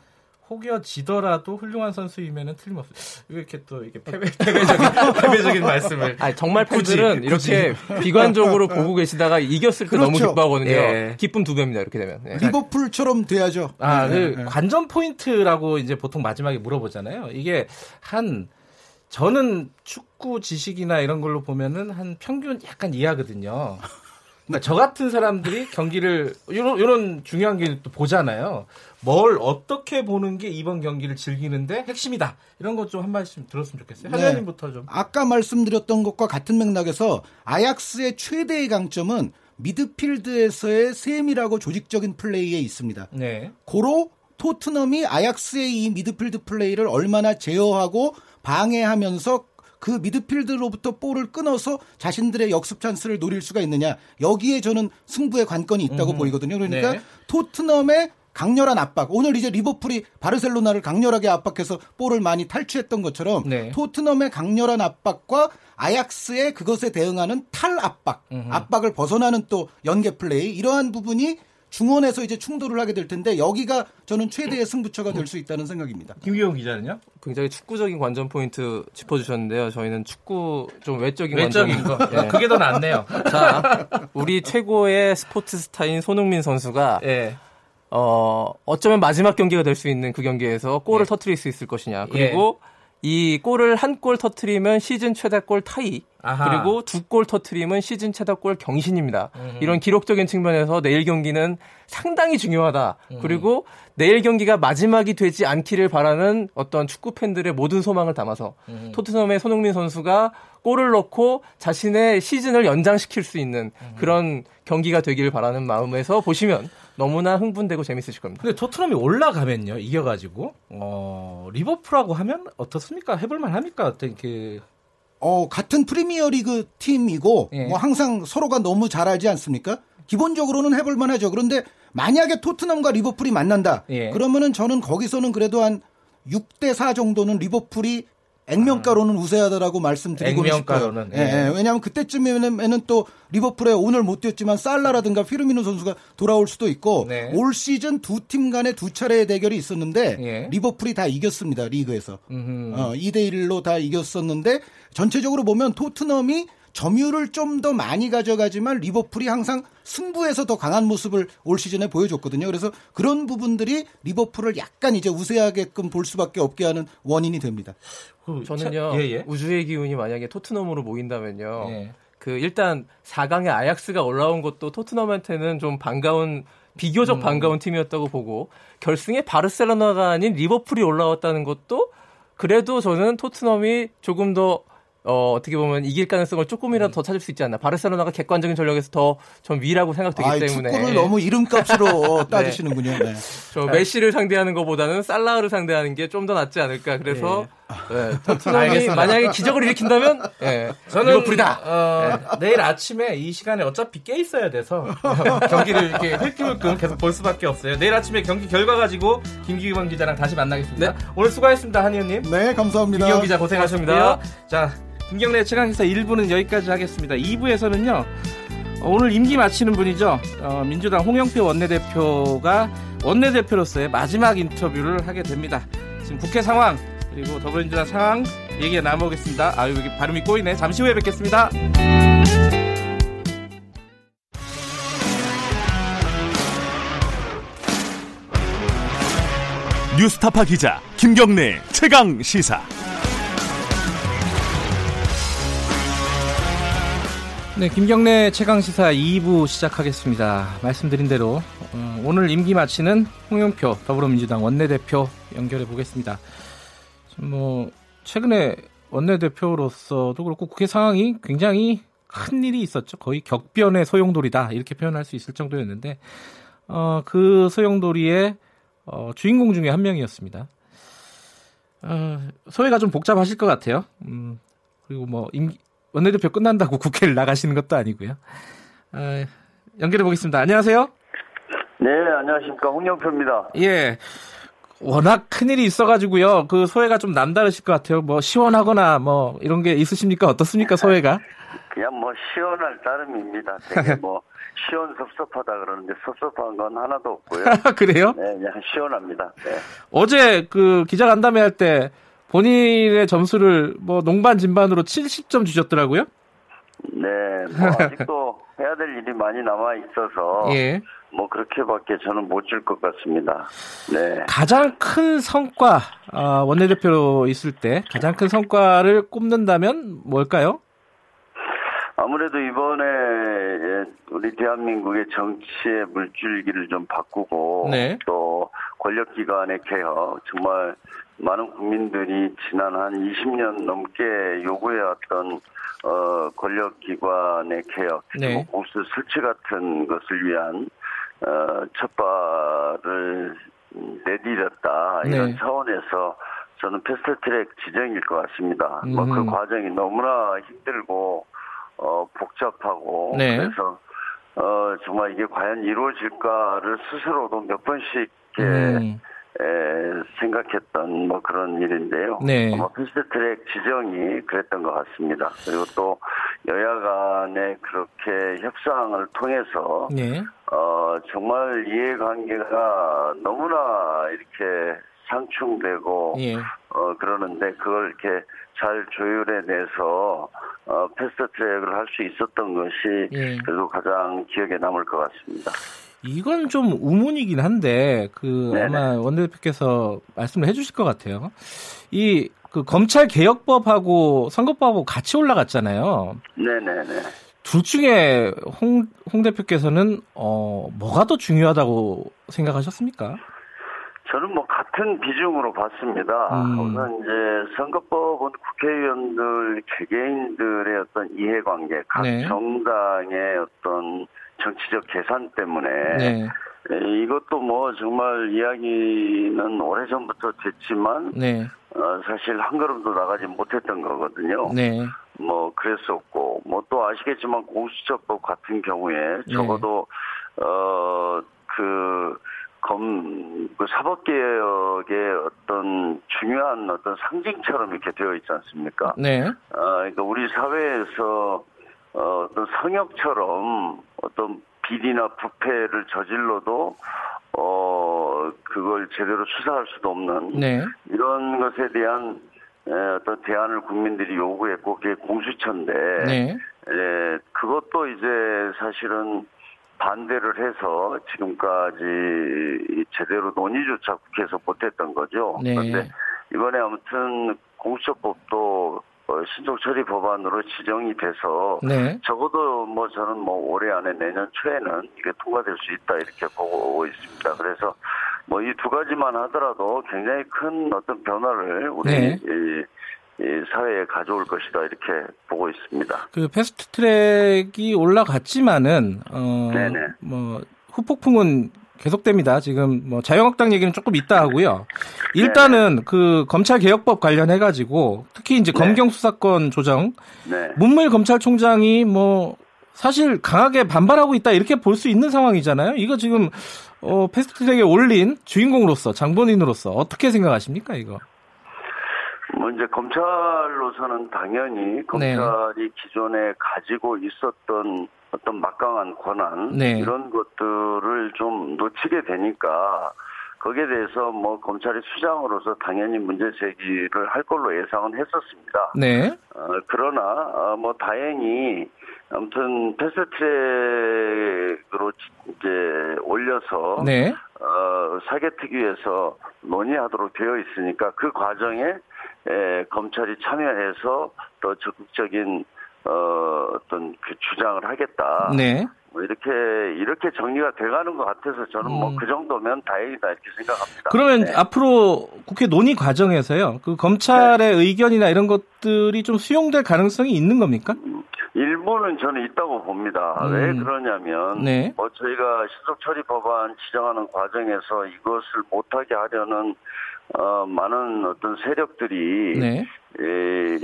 혹여 지더라도 훌륭한 선수이면은 틀림없어요. 이렇게 또 이게 패배, 패배적인 패배적인 말씀을. 아니, 정말 팬들은 굳이, 이렇게 비관적으로 보고 계시다가 이겼을 때 그렇죠. 너무 기뻐하거든요. 예. 기쁨 두 배입니다. 이렇게 되면. 예. 리버풀처럼 돼야죠. 아, 네. 그 네. 관전 포인트라고 이제 보통 마지막에 물어보잖아요. 이게 한 저는 축구 지식이나 이런 걸로 보면은 한 평균 약간 이하거든요. 그러니까 저 같은 사람들이 경기를 이런 이런 중요한 게 또 보잖아요. 뭘 어떻게 보는 게 이번 경기를 즐기는데 핵심이다. 이런 것 좀 한 말씀 들었으면 좋겠어요. 네. 하재님부터 좀. 아까 말씀드렸던 것과 같은 맥락에서 아약스의 최대의 강점은 미드필드에서의 세밀하고 조직적인 플레이에 있습니다. 네. 고로 토트넘이 아약스의 이 미드필드 플레이를 얼마나 제어하고 방해하면서 그 미드필드로부터 볼을 끊어서 자신들의 역습 찬스를 노릴 수가 있느냐 여기에 저는 승부의 관건이 있다고 음. 보이거든요. 그러니까 네. 토트넘의 강렬한 압박. 오늘 이제 리버풀이 바르셀로나를 강렬하게 압박해서 볼을 많이 탈취했던 것처럼 네. 토트넘의 강렬한 압박과 아약스의 그것에 대응하는 탈 압박, 음흠. 압박을 벗어나는 또 연계 플레이 이러한 부분이 중원에서 이제 충돌을 하게 될 텐데 여기가 저는 최대의 승부처가 될 수 있다는 생각입니다. 김기용 기자는요? 굉장히 축구적인 관전 포인트 짚어주셨는데요. 저희는 축구 좀 외적인 외적인 거 네. 그게 더 낫네요. 자, 우리 최고의 스포츠 스타인 손흥민 선수가 네. 어, 어쩌면 마지막 경기가 될 수 있는 그 경기에서 골을 예. 터트릴 수 있을 것이냐. 그리고 예. 이 골을 한 골 터트리면 시즌 최다 골 타이 아하. 그리고 두 골 터트리면 시즌 최다골 경신입니다. 음. 이런 기록적인 측면에서 내일 경기는 상당히 중요하다. 음. 그리고 내일 경기가 마지막이 되지 않기를 바라는 어떤 축구 팬들의 모든 소망을 담아서 음. 토트넘의 손흥민 선수가 골을 넣고 자신의 시즌을 연장시킬 수 있는 음. 그런 경기가 되기를 바라는 마음에서 보시면 너무나 흥분되고 재밌으실 겁니다. 근데 토트넘이 올라가면요 이겨가지고 어, 리버풀하고 하면 어떻습니까? 해볼만 합니까? 어떤 그 어, 같은 프리미어리그 팀이고 예. 뭐 항상 서로가 너무 잘 알지 않습니까? 기본적으로는 해볼 만 하죠. 그런데 만약에 토트넘과 리버풀이 만난다. 예. 그러면은 저는 거기서는 그래도 한 6대 4 정도는 리버풀이 액면가로는 우세하다라고 말씀드리고 액면가로는 싶어요. 예, 예. 왜냐하면 그때쯤에는 또 리버풀에 오늘 못 뛰었지만 살라라든가 피르미노 선수가 돌아올 수도 있고 네. 올 시즌 두 팀 간의 두 차례의 대결이 있었는데 예. 리버풀이 다 이겼습니다 리그에서 어, 2대 1로 다 이겼었는데 전체적으로 보면 토트넘이 점유율을 좀더 많이 가져가지만 리버풀이 항상 승부에서 더 강한 모습을 올 시즌에 보여줬거든요. 그래서 그런 부분들이 리버풀을 약간 이제 우세하게끔 볼 수밖에 없게 하는 원인이 됩니다. 그 저는요 예, 예. 우주의 기운이 만약에 토트넘으로 모인다면요. 예. 그 일단 4강에 아약스가 올라온 것도 토트넘한테는 좀 반가운 비교적 음. 반가운 팀이었다고 보고 결승에 바르셀로나가 아닌 리버풀이 올라왔다는 것도 그래도 저는 토트넘이 조금 더 어, 어떻게 보면 이길 가능성을 조금이라도 더 찾을 수 있지 않나. 바르셀로나가 객관적인 전력에서 더 좀 위라고 생각되기 아, 때문에. 축구를 너무 이름값으로 네. 따지시는군요. 네. 저 메시를 상대하는 것보다는 살라흐를 상대하는 게 좀 더 낫지 않을까. 그래서 네. 네. 토트넘이 만약에 기적을 일으킨다면 네. 저는 리버풀이다. 어, 네. 내일 아침에 이 시간에 어차피 깨 있어야 돼서 경기를 이렇게 흘끔흘끔 계속 볼 수밖에 없어요. 내일 아침에 경기 결과 가지고 김기범 기자랑 다시 만나겠습니다. 네. 오늘 수고하셨습니다, 한의원님. 네, 감사합니다. 김기범 기자 고생하셨습니다. 자. 김경래 최강기사 1부는 여기까지 하겠습니다. 2부에서는요. 오늘 임기 마치는 분이죠. 어, 민주당 홍영표 원내대표가 원내대표로서의 마지막 인터뷰를 하게 됩니다. 지금 국회 상황 그리고 더불어민주당 상황 얘기 나눠보겠습니다. 아유 여기 발음이 꼬이네. 잠시 후에 뵙겠습니다. 뉴스타파 기자 김경래 최강 시사. 네, 김경래 최강 시사 2부 시작하겠습니다. 말씀드린 대로 어, 오늘 임기 마치는 홍영표 더불어민주당 원내대표 연결해 보겠습니다. 뭐 최근에 원내대표로서도 그렇고 국회 상황이 굉장히 큰 일이 있었죠. 거의 격변의 소용돌이다 이렇게 표현할 수 있을 정도였는데 어, 그 소용돌이의 어, 주인공 중에 한 명이었습니다. 어, 소외가 좀 복잡하실 것 같아요. 음, 그리고 뭐 임기 원내대표 끝난다고 국회를 나가시는 것도 아니고요. 아, 연결해 보겠습니다. 안녕하세요. 네, 안녕하십니까. 홍영표입니다. 예. 워낙 큰일이 있어가지고요. 그 소외가 좀 남다르실 것 같아요. 뭐 시원하거나 뭐 이런 게 있으십니까? 어떻습니까? 소외가? 그냥 뭐 시원할 따름입니다. 되게 뭐 시원 섭섭하다 그러는데 섭섭한 건 하나도 없고요. 그래요? 네, 그냥 시원합니다. 네. 어제 그 기자 간담회 할 때 본인의 점수를 뭐 농반 진반으로 70점 주셨더라고요. 네, 뭐 아직도 해야 될 일이 많이 남아 있어서 예. 뭐 그렇게밖에 저는 못 줄 것 같습니다. 네. 가장 큰 성과 어, 원내대표로 있을 때 가장 큰 성과를 꼽는다면 뭘까요? 아무래도 이번에 예, 우리 대한민국의 정치의 물줄기를 좀 바꾸고 네. 또 권력기관의 개혁 정말 많은 국민들이 지난 한 20년 넘게 요구해왔던 어, 권력기관의 개혁, 네. 공수 설치 같은 것을 위한 어, 첫발을 내디뎠다 이런 네. 차원에서 저는 패스트트랙 지정일 것 같습니다. 음. 뭐그 과정이 너무나 힘들고 어, 복잡하고 네. 그래서 어, 정말 이게 과연 이루어질까를 스스로도 몇 번씩 음. 에, 생각했던 뭐 그런 일인데요. 네. 뭐 패스트트랙 지정이 그랬던 것 같습니다. 그리고 또 여야 간에 그렇게 협상을 통해서 네. 어, 정말 이해관계가 너무나 이렇게 상충되고 예. 어, 그러는데 그걸 이렇게 잘 조율해내서 어, 패스트트랙을 할 수 있었던 것이 예. 그래도 가장 기억에 남을 것 같습니다. 이건 좀 우문이긴 한데 그 네네. 아마 원내대표께서 말씀을 해주실 것 같아요. 이 그 검찰 개혁법하고 선거법하고 같이 올라갔잖아요. 네네네. 둘 중에 홍, 홍 대표께서는 어 뭐가 더 중요하다고 생각하셨습니까? 저는 뭐 같은 비중으로 봤습니다. 음. 우선 이제 선거법은 국회의원들 개개인들의 어떤 이해관계, 각 네. 정당의 어떤 정치적 계산 때문에 네. 이것도 뭐 정말 이야기는 오래전부터 됐지만 네. 어, 사실 한 걸음도 나가지 못했던 거거든요. 네. 뭐 그랬었고 뭐 또 아시겠지만 공수처법 같은 경우에 네. 적어도 어그 검, 그 사법개혁의 어떤 중요한 어떤 상징처럼 이렇게 되어 있지 않습니까? 네. 어, 그러니까 우리 사회에서 어, 어떤 성역처럼 어떤 비리나 부패를 저질러도 어 그걸 제대로 수사할 수도 없는 네. 이런 것에 대한 에, 어떤 대안을 국민들이 요구했고 그게 공수처인데 네. 에, 그것도 이제 사실은 반대를 해서 지금까지 제대로 논의조차 국회에서 못했던 거죠. 네. 그런데 이번에 아무튼 공수처법도 어, 신속 처리 법안으로 지정이 돼서 네. 적어도 뭐 저는 뭐 올해 안에 내년 초에는 이게 통과될 수 있다 이렇게 보고 있습니다. 그래서 뭐 이 두 가지만 하더라도 굉장히 큰 어떤 변화를 우리 네. 이, 이 사회에 가져올 것이다 이렇게 보고 있습니다. 그 패스트 트랙이 올라갔지만은 어뭐 후폭풍은 계속됩니다. 지금 뭐 자유한국당 얘기는 조금 있다 하고요. 일단은 네. 그 검찰 개혁법 관련해 가지고 특히 이제 네. 검경 수사권 조정 네. 문무일 검찰총장이 뭐 사실 강하게 반발하고 있다 이렇게 볼 수 있는 상황이잖아요. 이거 지금 어 패스트트랙에 올린 주인공으로서 장본인으로서 어떻게 생각하십니까 이거? 뭐 이제 검찰로서는 당연히 네. 검찰이 기존에 가지고 있었던 어떤 막강한 권한 네. 이런 것들을 좀 놓치게 되니까 거기에 대해서 뭐 검찰의 수장으로서 당연히 문제 제기를 할 걸로 예상은 했었습니다. 네. 어, 그러나 어, 뭐 다행히 아무튼 패스트트랙으로 이제 올려서 네. 어, 사개특위에서 논의하도록 되어 있으니까 그 과정에 에, 검찰이 참여해서 더 적극적인 어, 어떤 그 주장을 하겠다. 네. 뭐 이렇게 이렇게 정리가 돼가는 것 같아서 저는 뭐 음. 뭐그 정도면 다행이다 이렇게 생각합니다. 그러면 네. 앞으로 국회 논의 과정에서요, 그 검찰의 네. 의견이나 이런 것들이 좀 수용될 가능성이 있는 겁니까? 일부는 저는 있다고 봅니다. 음. 왜 그러냐면 네. 뭐 저희가 신속 처리 법안 지정하는 과정에서 이것을 못하게 하려는 어, 많은 어떤 세력들이 네. 에,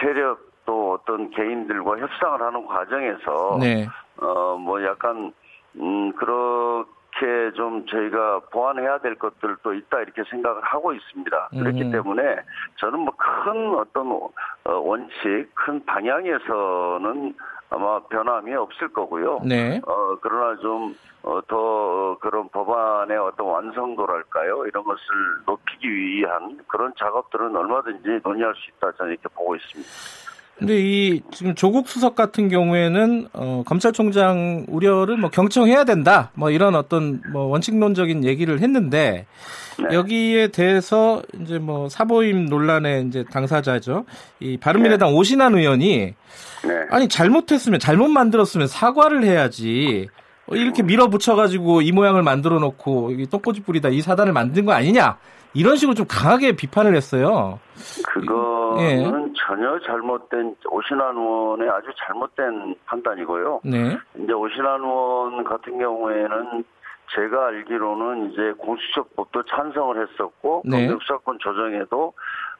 세력 또 어떤 개인들과 협상을 하는 과정에서 네. 어뭐 약간 음 그 렇게 좀 저희가 보완해야 될 것들도 있다 이렇게 생각을 하고 있습니다. 그렇기 음. 때문에 저는 뭐 큰 어떤 어, 원칙, 큰 방향에서는 아마 변함이 없을 거고요. 네. 어 그러나 좀 어, 더 그런 법안의 어떤 완성도랄까요? 이런 것을 높이기 위한 그런 작업들은 얼마든지 논의할 수 있다 저는 이렇게 보고 있습니다. 근데 이 지금 조국 수석 같은 경우에는 어, 검찰총장 우려를 뭐 경청해야 된다 뭐 이런 어떤 뭐 원칙론적인 얘기를 했는데 네. 여기에 대해서 이제 뭐 사보임 논란의 이제 당사자죠 이 바른미래당 네. 오신환 의원이 네. 아니 잘못했으면 잘못 만들었으면 사과를 해야지 이렇게 밀어붙여가지고 이 모양을 만들어 놓고 이 똥꼬집 뿌리다 이 사단을 만든 거 아니냐 이런 식으로 좀 강하게 비판을 했어요. 그거는 예. 전혀 잘못된 오신환 의원의 아주 잘못된 판단이고요. 네. 이제 오신환 의원 같은 경우에는 제가 알기로는 이제 공수처법도 찬성을 했었고 네. 검경수사권 조정에도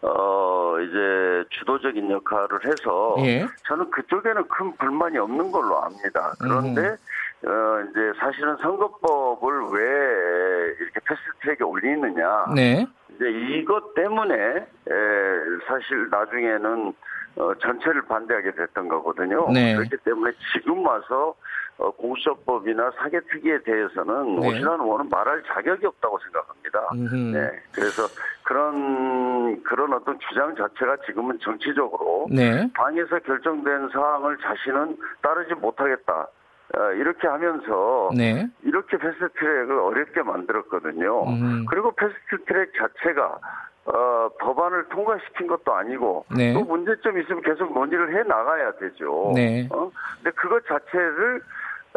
어 이제 주도적인 역할을 해서 예. 저는 그쪽에는 큰 불만이 없는 걸로 압니다. 그런데 음. 어, 이제 사실은 선거법을 왜 이렇게 패스트트랙에 올리느냐. 네. 이제 이것 때문에 에, 사실 나중에는 어, 전체를 반대하게 됐던 거거든요. 네. 그렇기 때문에 지금 와서 어, 공수처법이나 사개특위에 대해서는 네. 오신환 의원은 말할 자격이 없다고 생각합니다. 음흠. 네. 그래서 그런 그런 어떤 주장 자체가 지금은 정치적으로 네. 당에서 결정된 사항을 자신은 따르지 못하겠다. 어, 이렇게 하면서 네. 이렇게 패스트트랙을 어렵게 만들었거든요. 음. 그리고 패스트트랙 자체가 어, 법안을 통과시킨 것도 아니고 네. 또 문제점이 있으면 계속 논의를 해 나가야 되죠. 네. 어? 근데 그것 자체를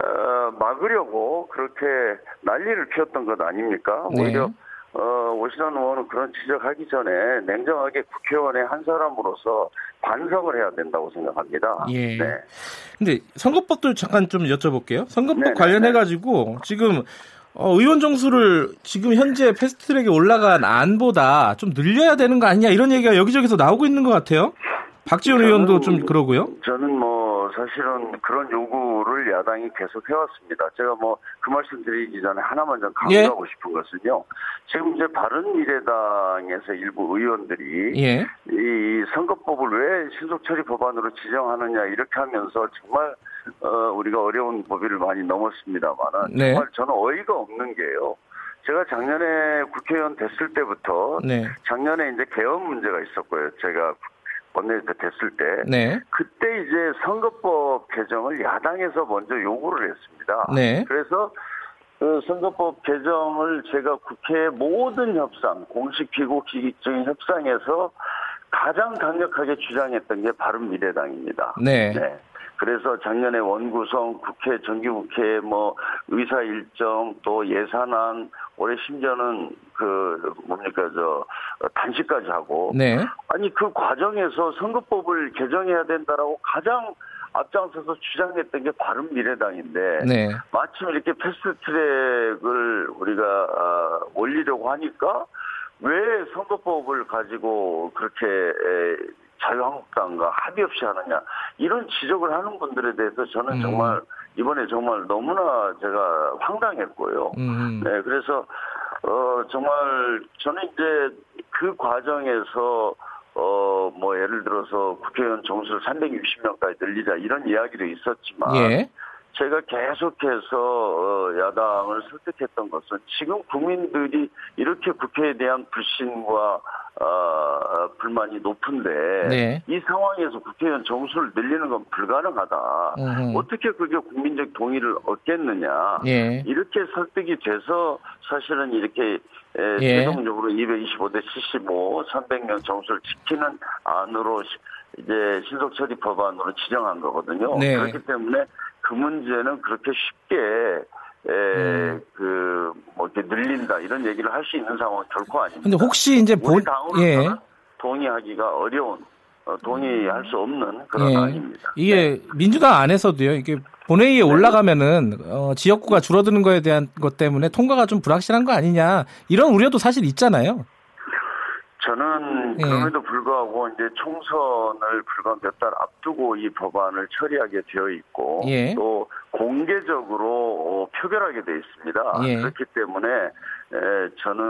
어, 막으려고 그렇게 난리를 피웠던 것 아닙니까? 네. 오히려 어, 오신환 의원은 그런 지적하기 전에 냉정하게 국회의원의 한 사람으로서 반성을 해야 된다고 생각합니다. 예. 네. 근데 선거법도 잠깐 좀 여쭤볼게요. 선거법 네네. 관련해 가지고 지금 어, 의원 정수를 지금 현재 패스트트랙에 올라간 안보다 좀 늘려야 되는 거 아니냐 이런 얘기가 여기저기서 나오고 있는 것 같아요. 박지원 의원도 좀 그러고요. 저는 뭐 어, 사실은 그런 요구를 야당이 계속 해왔습니다. 제가 뭐 그 말씀 드리기 전에 하나만 좀 강조하고 예. 싶은 것은요. 지금 이제 바른미래당에서 일부 의원들이 예. 이 선거법을 왜 신속처리 법안으로 지정하느냐 이렇게 하면서 정말 어, 우리가 어려운 법위를 많이 넘었습니다만은 네. 정말 저는 어이가 없는 게요. 제가 작년에 국회의원 됐을 때부터 네. 작년에 이제 개헌 문제가 있었고요. 제가 원내대표 됐을 때 네. 그때 이제 선거법 개정을 야당에서 먼저 요구를 했습니다. 네. 그래서 그 선거법 개정을 제가 국회 모든 협상, 공식 기획적인 협상에서 가장 강력하게 주장했던 게 바른 미래당입니다. 네. 네. 그래서 작년에 원구성, 국회, 정기국회, 뭐, 의사 일정, 또 예산안, 올해 심지어는 그, 뭡니까, 저, 단식까지 하고. 네. 아니, 그 과정에서 선거법을 개정해야 된다라고 가장 앞장서서 주장했던 게 바른 미래당인데. 네. 마침 이렇게 패스트 트랙을 우리가, 아, 올리려고 하니까 왜 선거법을 가지고 그렇게 자유한국당과 합의 없이 하느냐 이런 지적을 하는 분들에 대해서 저는 음. 정말 이번에 정말 너무나 제가 황당했고요. 음. 네, 그래서 어 정말 저는 이제 그 과정에서 어 뭐 예를 들어서 국회의원 정수를 360명까지 늘리자 이런 이야기도 있었지만 예. 제가 계속해서 어, 야당을 설득했던 것은 지금 국민들이 이렇게 국회에 대한 불신과 어, 불만이 높은데 네. 이 상황에서 국회의원 정수를 늘리는 건 불가능하다. 음흠. 어떻게 그게 국민적 동의를 얻겠느냐. 예. 이렇게 설득이 돼서 사실은 이렇게 예. 최종적으로 225대 75, 300명 정수를 지키는 안으로 이제 신속 처리 법안으로 지정한 거거든요. 네. 그렇기 때문에 그 문제는 그렇게 쉽게 에, 음. 그, 뭐, 이렇게 늘린다, 이런 얘기를 할 수 있는 상황은 결코 아닙니다. 근데 혹시 이제 본, 예. 동의하기가 어려운, 어, 동의할 수 없는 그런 예. 아닙니다. 이게 네. 민주당 안에서도요, 이게 본회의에 네. 올라가면은, 어, 지역구가 줄어드는 거에 대한 것 때문에 통과가 좀 불확실한 거 아니냐, 이런 우려도 사실 있잖아요. 저는 예. 그럼에도 불구하고 이제 총선을 불과 몇 달 앞두고 이 법안을 처리하게 되어 있고 예. 또 공개적으로 어, 표결하게 되어 있습니다. 예. 그렇기 때문에 에, 저는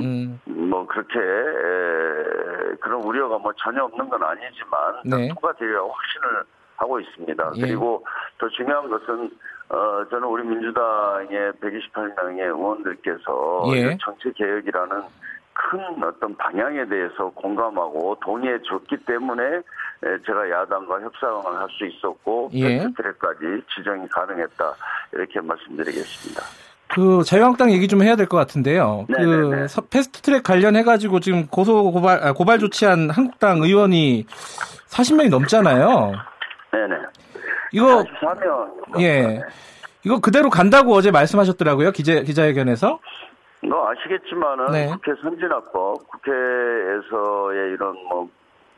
음. 뭐 그렇게 에, 그런 우려가 뭐 전혀 없는 건 아니지만 네. 통과되리라 확신을 하고 있습니다. 예. 그리고 더 중요한 것은 어, 저는 우리 민주당의 128명의 의원들께서 예. 정치 개혁이라는 큰 어떤 방향에 대해서 공감하고 동의해 줬기 때문에 제가 야당과 협상을 할 수 있었고 예. 패스트트랙까지 지정이 가능했다 이렇게 말씀드리겠습니다. 그 자유한국당 얘기 좀 해야 될 것 같은데요. 네네네. 그 네, 네. 패스트트랙 관련해 가지고 지금 고소 고발 아, 고발 조치한 한국당 의원이 40명이 넘잖아요. 네네. 이거 44명. 예. 이거 그대로 간다고 어제 말씀하셨더라고요 기자 기자회견에서. 뭐 아시겠지만은 네. 국회 선진화법, 국회에서의 이런 뭐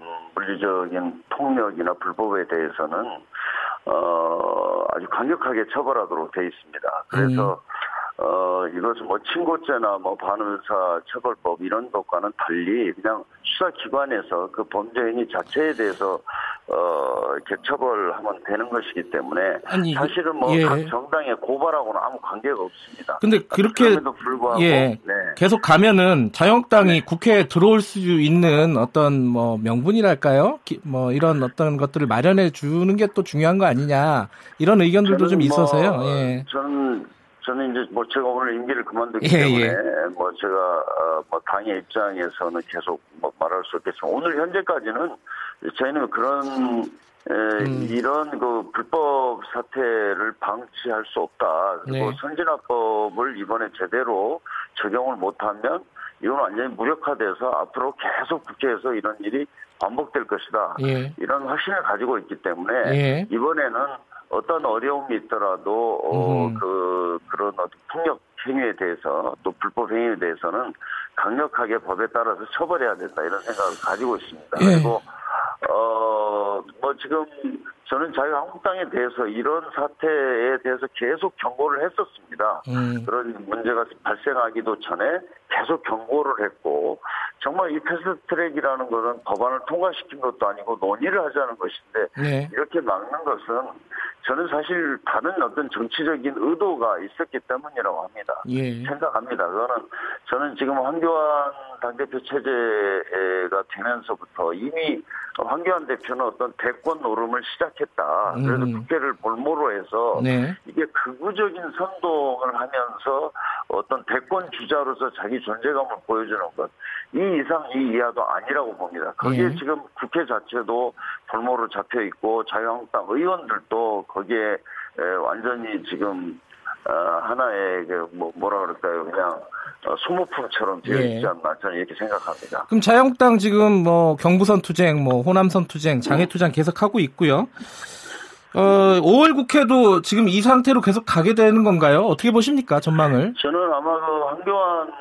음, 물리적인 폭력이나 불법에 대해서는 어 아주 강력하게 처벌하도록 돼 있습니다. 그래서 음. 어, 이것은 뭐 친고죄나 뭐 반의사 처벌법 이런 것과는 달리 그냥 수사기관에서 그 범죄 행위 자체에 대해서 어, 이렇게 처벌하면 되는 것이기 때문에 아니, 사실은 뭐각 예. 정당에 고발하고는 아무 관계가 없습니다. 근데 그렇게 불구하고 예. 네. 계속 가면은 자유한국당이 네. 국회에 들어올 수 있는 어떤 뭐 명분이랄까요? 기, 뭐 이런 어떤 것들을 마련해 주는 게 또 중요한 거 아니냐 이런 의견들도 좀뭐 있어서요. 뭐, 예. 저는 저는 이제 뭐 제가 오늘 임기를 그만두기 예, 때문에 예. 뭐 제가 어, 뭐 당의 입장에서는 계속 뭐 말할 수 없겠지만 오늘 현재까지는 저희는 그런 에, 음. 이런 그 불법 사태를 방치할 수 없다. 그리고 네. 선진화법을 이번에 제대로 적용을 못하면 이건 완전히 무력화돼서 앞으로 계속 국회에서 이런 일이 반복될 것이다. 예. 이런 확신을 가지고 있기 때문에 예. 이번에는 어떤 어려움이 있더라도 어, 그 그런 어떤 폭력 행위에 대해서 또 불법 행위에 대해서는 강력하게 법에 따라서 처벌해야 된다 이런 생각을 가지고 있습니다. 예. 그리고 어 뭐 지금 저는 자유한국당에 대해서 이런 사태에 대해서 계속 경고를 했었습니다. 음. 그런 문제가 발생하기도 전에 계속 경고를 했고 정말 이 패스트트랙이라는 것은 법안을 통과시킨 것도 아니고 논의를 하자는 것인데 네. 이렇게 막는 것은 저는 사실 다른 어떤 정치적인 의도가 있었기 때문이라고 합니다. 예. 생각합니다. 그거는 저는 지금 황교안 당대표 체제가 되면서부터 이미 황교안 대표는 어떤 대권 노름을 시작 했다. 그래서 음. 국회를 볼모로 해서 네. 이게 극우적인 선동을 하면서 어떤 대권 주자로서 자기 존재감을 보여주는 것. 이 이상 이 이하도 아니라고 봅니다. 거기에 네. 지금 국회 자체도 볼모로 잡혀 있고 자유한국당 의원들도 거기에 완전히 지금 어, 하나의 그 뭐, 뭐라 그럴까요? 그냥 어, 소모품처럼 되어 예. 있지 않나 저는 이렇게 생각합니다. 그럼 자유한국당 지금 뭐 경부선 투쟁, 뭐 호남선 투쟁, 장애 투쟁 계속 하고 있고요. 어, 5월 국회도 지금 이 상태로 계속 가게 되는 건가요? 어떻게 보십니까 전망을? 저는 아마 그 황교안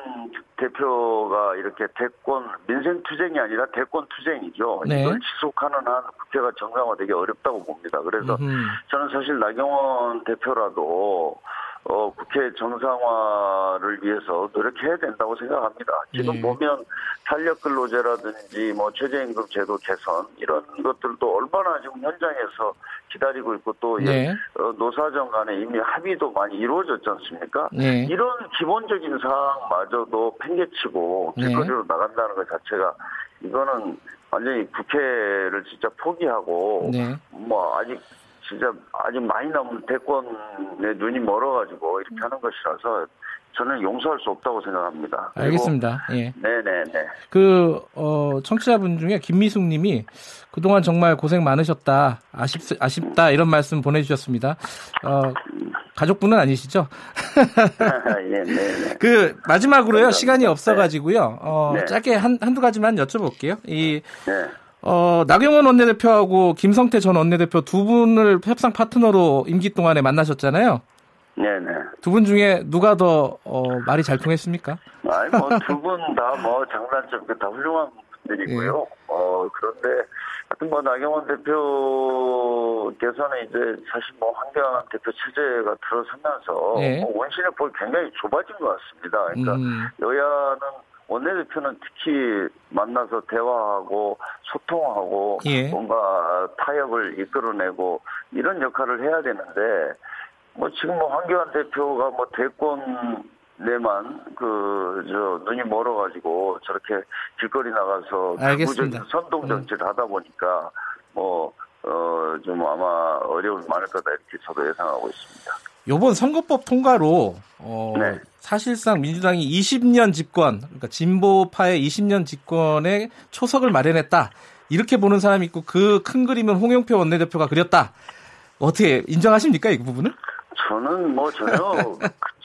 대표가 이렇게 대권 민생 투쟁이 아니라 대권 투쟁이죠. 네. 이걸 지속하는 한 국회가 정상화되기 어렵다고 봅니다. 그래서 음흠. 저는 사실 나경원 대표라도 어, 국회 정상화를 위해서 노력해야 된다고 생각합니다. 지금 네. 보면 탄력 근로제라든지 뭐 최저임금 제도 개선 이런 것들도 얼마나 지금 현장에서 기다리고 있고 또 네. 어, 노사정 간에 이미 합의도 많이 이루어졌지 않습니까? 네. 이런 기본적인 사항마저도 팽개치고 네. 길거리로 나간다는 것 자체가 이거는 완전히 국회를 진짜 포기하고 네. 뭐 아직 진짜 아직 많이 남은 대권에 눈이 멀어가지고 이렇게 하는 것이라서 저는 용서할 수 없다고 생각합니다. 알겠습니다. 예. 네네네. 그, 어, 청취자분 중에 김미숙 님이 그동안 정말 고생 많으셨다. 아쉽, 아쉽다. 이런 말씀 보내주셨습니다. 어, 가족분은 아니시죠? 예, 네, 네. 그, 마지막으로요. 시간이 없어가지고요. 어, 네. 짧게 한, 한두 가지만 여쭤볼게요. 이, 네. 어, 나경원 원내대표하고 김성태 전 원내대표 두 분을 협상 파트너로 임기 동안에 만나셨잖아요. 네네. 두 분 중에 누가 더 어, 말이 잘 통했습니까? 아니 뭐두 분 다 뭐 장단점 다 훌륭한 분들이고요. 예. 어 그런데 하여튼 뭐 나경원 대표께서는 이제 사실 뭐 황교안 대표 체제가 들어서면서 예. 뭐 원신의 폭이 굉장히 좁아진 것 같습니다. 그러니까 음. 여야는 원내대표는 특히 만나서 대화하고 소통하고 예. 뭔가 타협을 이끌어내고 이런 역할을 해야 되는데 뭐 지금 뭐 황교안 대표가 뭐 대권 내만 그 저 눈이 멀어가지고 저렇게 길거리 나가서 알겠습니다. 선동 음. 정치를 음. 하다 보니까 뭐 어, 좀 아마 어려움이 많을 거다 이렇게 저도 예상하고 있습니다. 요번 선거법 통과로 어, 네. 사실상 민주당이 20년 집권, 그러니까 진보파의 20년 집권에 초석을 마련했다. 이렇게 보는 사람이 있고 그 큰 그림은 홍영표 원내대표가 그렸다. 어떻게 인정하십니까 이 부분은? 저는 뭐 전혀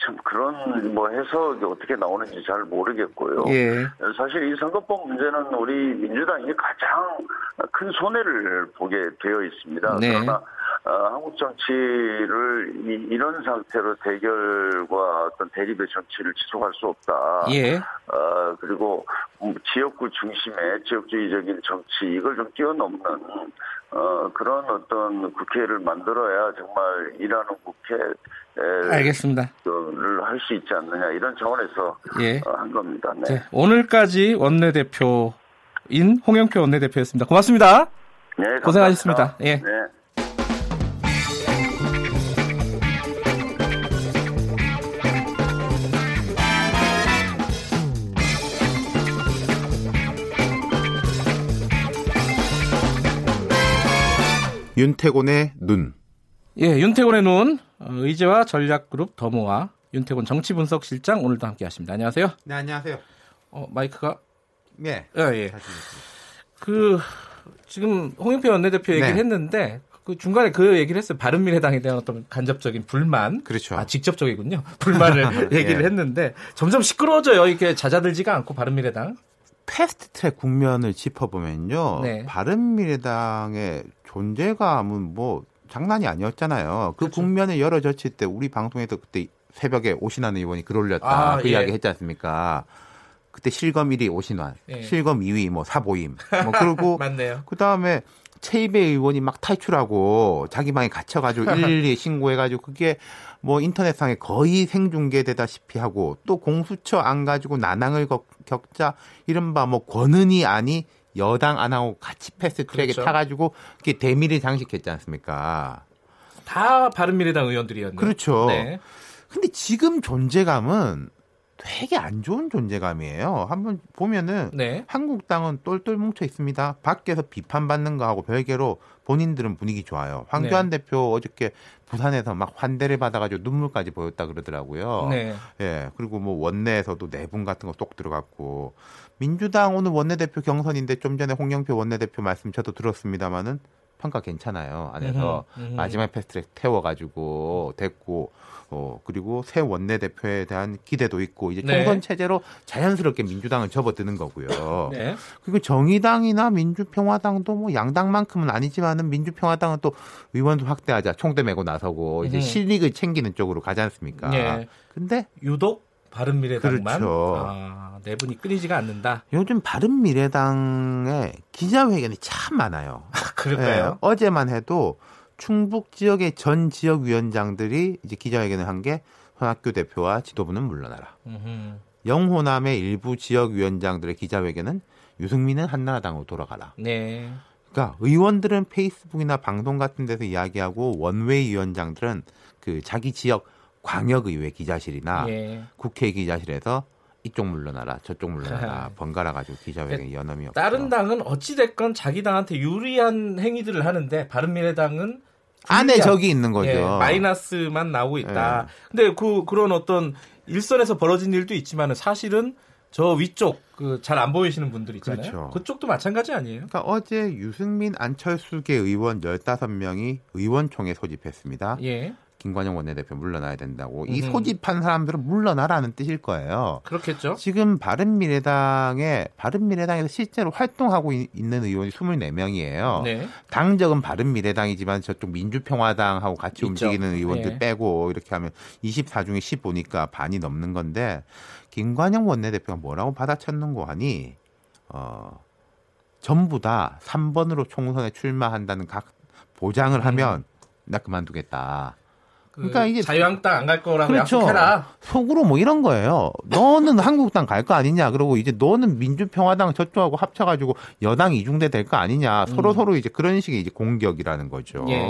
참 그런 뭐 해석이 어떻게 나오는지 잘 모르겠고요. 예. 사실 이 선거법 문제는 우리 민주당이 가장 큰 손해를 보게 되어 있습니다. 네. 그러나 어, 한국 정치를 이, 런 상태로 대결과 어떤 대립의 정치를 지속할 수 없다. 예. 어, 그리고 지역구 중심의 지역주의적인 정치 이걸 좀 뛰어넘는 어, 그런 어떤 국회를 만들어야 정말 일하는 국회 알겠습니다. 를 할 수 있지 않느냐 이런 차원에서 예. 어, 한 겁니다. 네. 네. 오늘까지 원내대표인 홍영표 원내대표였습니다. 고맙습니다. 네, 고생하셨습니다. 예. 네. 윤태곤의 눈. 예, 윤태곤의 눈. 어, 의제와 전략그룹 더모아 윤태곤 정치분석실장 오늘도 함께 하십니다. 안녕하세요. 네, 안녕하세요. 어, 마이크가 네. 예, 예. 그 지금 홍영표 원내대표 얘기를 네. 했는데 그 중간에 그 얘기를 했어요. 바른미래당에 대한 어떤 간접적인 불만. 그렇죠. 아, 직접적이군요. 불만을 얘기를 예. 했는데 점점 시끄러워져요. 이게 잦아들지가 않고 바른미래당. 패스트 트랙 국면을 짚어보면요. 네. 바른 미래당의 존재감은 뭐 장난이 아니었잖아요. 그 그렇죠. 국면에 열어졌을 때 우리 방송에서 그때 새벽에 오신환 의원이 글 올렸다 아, 그 예. 이야기 했지 않습니까? 그때 실검 1위 오신환, 예. 실검 2위 뭐 사보임, 뭐 그리고 그 다음에 최입의 의원이 막 탈출하고 자기 방에 갇혀가지고 112에 신고해가지고 그게 뭐 인터넷상에 거의 생중계되다시피 하고 또 공수처 안 가지고 난항을 겪자 이른바 뭐 권은희 아니 여당 안 하고 같이 패스트트랙에 그렇죠. 타가지고 그게 대미를 장식했지 않습니까? 다 바른미래당 의원들이었네요. 그렇죠. 네. 근데 지금 존재감은 되게 안 좋은 존재감이에요. 한번 보면은 네. 한국당은 똘똘 뭉쳐 있습니다. 밖에서 비판받는 거하고 별개로 본인들은 분위기 좋아요. 황교안 네. 대표 어저께 부산에서 막 환대를 받아가지고 눈물까지 보였다 그러더라고요. 네. 예. 그리고 뭐 원내에서도 내분 같은 거 쏙 들어갔고 민주당 오늘 원내대표 경선인데 좀 전에 홍영표 원내대표 말씀 저도 들었습니다마는 평가 괜찮아요. 안에서 음흠, 음흠. 마지막 패스트트랙 태워가지고 됐고 어 그리고 새 원내대표에 대한 기대도 있고 이제 네. 총선 체제로 자연스럽게 민주당을 접어드는 거고요. 네. 그리고 정의당이나 민주평화당도 뭐 양당만큼은 아니지만은 민주평화당은 또 의원도 확대하자 총대 메고 나서고 이제 실익을 챙기는 쪽으로 가지 않습니까? 네. 근데 유독 바른미래당만 그렇죠. 아, 내분이 끊이지가 않는다. 요즘 바른미래당의 기자회견이 참 많아요. 아, 그럴까요? 네, 어제만 해도 충북 지역의 전 지역 위원장들이 이제 기자회견을 한게 손학규 대표와 지도부는 물러나라. 음흠. 영호남의 일부 지역 위원장들의 기자회견은 유승민은 한나라당으로 돌아가라. 네. 그러니까 의원들은 페이스북이나 방송 같은 데서 이야기하고 원외 위원장들은 그 자기 지역 광역의회 기자실이나 예. 국회 기자실에서 이쪽 물러나라 저쪽 물러나라 번갈아 가지고 기자회견 연엄이 없어. 다른 당은 어찌 됐건 자기 당한테 유리한 행위들을 하는데 바른미래당은 안에 적이 있는 거죠. 예, 마이너스만 나오고 있다. 예. 근데 그 그런 어떤 일선에서 벌어진 일도 있지만은 사실은 저 위쪽 그 잘 안 보이시는 분들 있잖아요. 그렇죠. 그쪽도 마찬가지 아니에요? 그러니까 어제 유승민 안철수계 의원 15명이 의원총회 소집했습니다. 예. 김관영 원내대표 물러나야 된다고 이 소집한 사람들은 물러나라는 뜻일 거예요. 그렇겠죠. 지금 바른미래당에 바른미래당에서 실제로 활동하고 있는 의원이 24명이에요. 네. 당적은 바른미래당이지만 저쪽 민주평화당하고 같이 있죠. 움직이는 의원들 네. 빼고 이렇게 하면 24 중에 15니까 반이 넘는 건데 김관영 원내대표가 뭐라고 받아쳤는고 하니 어 전부 다 3번으로 총선에 출마한다는 각 보장을 음. 하면 음. 나 그만두겠다. 그 그러니까 이게 자유한국당 안 갈 거라고 그렇죠. 약속해라. 속으로 뭐 이런 거예요. 너는 한국당 갈 거 아니냐. 그러고 이제 너는 민주평화당 저쪽하고 합쳐가지고 여당 이중대 될 거 아니냐. 서로 음. 서로 이제 그런 식의 이제 공격이라는 거죠. 예.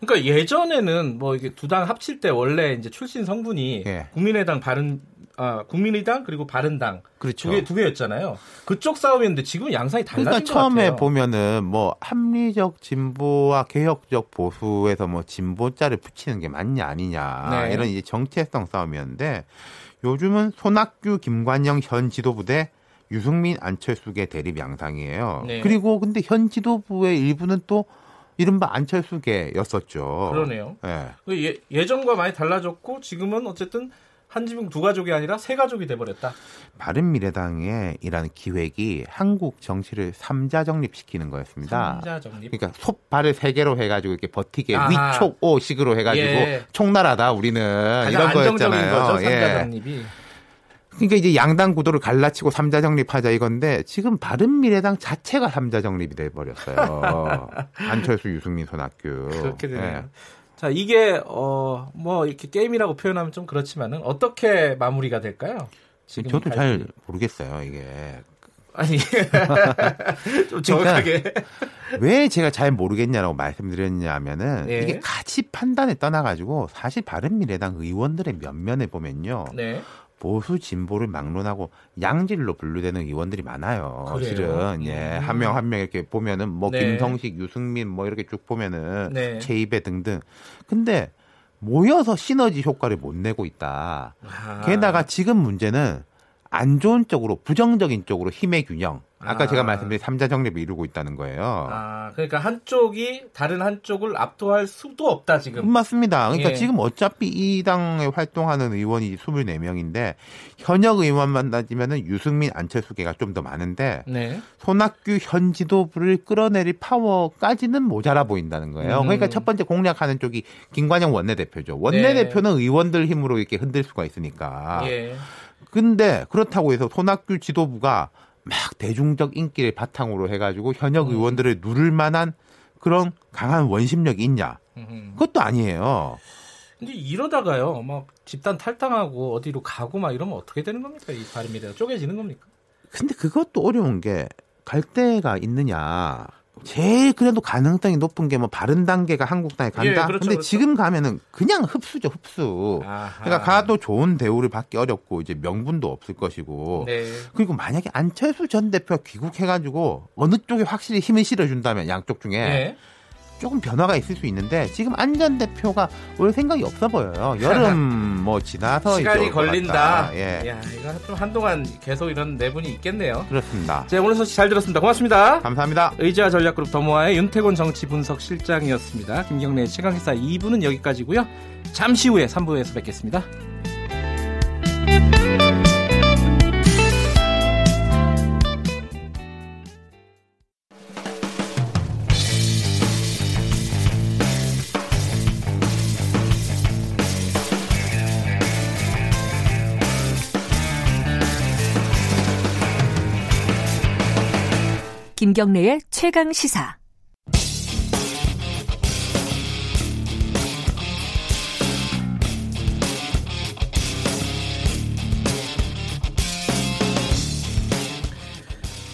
그러니까 예전에는 뭐 이게 두 당 합칠 때 원래 이제 출신 성분이 예. 국민의당 바른 아, 국민의당 그리고 바른당 그렇죠. 두, 개, 두 개였잖아요. 그쪽 싸움이었는데 지금 양상이 달라진 그러니까 처음에 보면은 뭐 합리적 진보와 개혁적 보수에서 뭐 진보자를 붙이는 게 맞냐 아니냐 네. 이런 이제 정체성 싸움이었는데 요즘은 손학규, 김관영 현 지도부 대 유승민, 안철수계 대립 양상이에요. 네. 그리고 근데 현 지도부의 일부는 또 이른바 안철수계였었죠. 그러네요. 네. 예, 예전과 많이 달라졌고 지금은 어쨌든 한 지붕 두 가족이 아니라 세 가족이 돼버렸다. 바른미래당의 이라는 기획이 한국 정치를 삼자 정립시키는 거였습니다. 삼자 정립. 그러니까 솥발을 세 개로 해가지고 이렇게 버티게 아하. 위촉오식으로 해가지고 예. 총나라다 우리는 이런 거였잖아요. 거죠, 삼자 예. 정립이. 그러니까 이제 양당 구도를 갈라치고 삼자 정립하자 이건데 지금 바른미래당 자체가 삼자 정립이 돼 버렸어요. 안철수, 유승민, 손학규. 그렇게 되네요. 예. 자, 이게 어 뭐 이렇게 게임이라고 표현하면 좀 그렇지만은 어떻게 마무리가 될까요? 지금 저도 잘 모르겠어요, 이게. 아니 좀 정확하게 그러니까 왜 제가 잘 모르겠냐라고 말씀드렸냐면은 네. 이게 가치 판단에 떠나 가지고 사실 바른 미래당 의원들의 면면에 보면요 네. 보수 진보를 막론하고 양질로 분류되는 의원들이 많아요. 그래요? 실은 예, 음. 한명 한 명 이렇게 보면은 뭐 네. 김성식, 유승민 뭐 이렇게 쭉 보면은 네. 최입에 등등. 근데 모여서 시너지 효과를 못 내고 있다. 아. 게다가 지금 문제는 안 좋은 쪽으로 부정적인 쪽으로 힘의 균형 아까 아. 제가 말씀드린 삼자 정립을 이루고 있다는 거예요. 아, 그러니까 한쪽이 다른 한쪽을 압도할 수도 없다 지금. 맞습니다. 그러니까 예. 지금 어차피 이 당에 활동하는 의원이 24명인데 현역 의원만 따지면은 유승민, 안철수계가 좀 더 많은데 네. 손학규 현 지도부를 끌어내릴 파워까지는 모자라 보인다는 거예요. 음. 그러니까 첫 번째 공략하는 쪽이 김관영 원내대표죠. 원내대표는 네. 의원들 힘으로 이렇게 흔들 수가 있으니까. 예. 근데 그렇다고 해서 손학규 지도부가 막 대중적 인기를 바탕으로 해가지고 현역 음. 의원들을 누를 만한 그런 강한 원심력이 있냐? 그것도 아니에요. 근데 이러다가요, 막 집단 탈당하고 어디로 가고 막 이러면 어떻게 되는 겁니까? 이 바른미래가 쪼개지는 겁니까? 근데 그것도 어려운 게 갈대가 있느냐. 제일 그래도 가능성이 높은 게 뭐 바른 단계가 한국당에 간다. 예, 그렇죠, 근데 그렇죠. 지금 가면은 그냥 흡수죠, 흡수. 아하. 그러니까 가도 좋은 대우를 받기 어렵고 이제 명분도 없을 것이고. 네. 그리고 만약에 안철수 전 대표가 귀국해 가지고 어느 쪽에 확실히 힘을 실어 준다면 양쪽 중에 네. 조금 변화가 있을 수 있는데 지금 안 전 대표가 올 생각이 없어 보여요. 여름 뭐 지나서 시간이 걸린다. 예. 야, 이거 좀 한동안 계속 이런 내분이 있겠네요. 그렇습니다. 자, 오늘 소식 잘 들었습니다. 고맙습니다. 감사합니다. 의지와 전략그룹 더모아의 윤태곤 정치 분석 실장이었습니다. 김경래 최강기사 2부는 여기까지고요. 잠시 후에 3부에서 뵙겠습니다. 김경래의 최강 시사.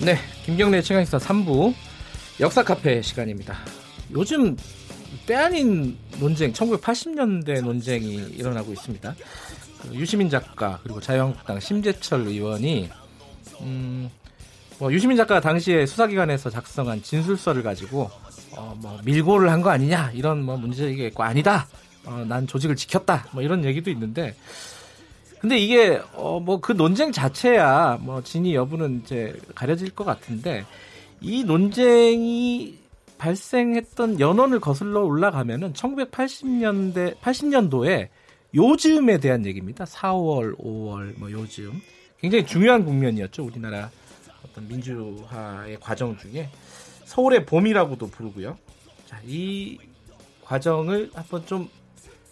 네, 김경래 최강시사 3부 역사 카페 시간입니다. 요즘 때 아닌 논쟁, 1980년대 논쟁이 일어나고 있습니다. 그 유시민 작가 그리고 자유한국당 심재철 의원이 음, 뭐 유시민 작가가 당시에 수사기관에서 작성한 진술서를 가지고 어, 뭐 밀고를 한 거 아니냐 이런 뭐 문제제기가 있고 아니다. 어, 난 조직을 지켰다. 뭐 이런 얘기도 있는데 근데 이게 어, 뭐 그 논쟁 자체야 뭐 진위 여부는 이제 가려질 것 같은데 이 논쟁이 발생했던 연원을 거슬러 올라가면은 1980년대 80년도에 요즘에 대한 얘기입니다. 4월, 5월 뭐 요즘 굉장히 중요한 국면이었죠 우리나라 어떤 민주화의 과정 중에 서울의 봄이라고도 부르고요. 자, 이 과정을 한번 좀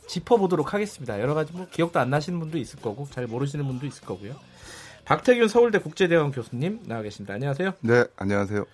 짚어보도록 하겠습니다. 여러 가지 뭐 기억도 안 나시는 분도 있을 거고 잘 모르시는 분도 있을 거고요. 박태균 서울대 국제대학원 교수님 나와 계십니다. 안녕하세요. 네, 안녕하세요.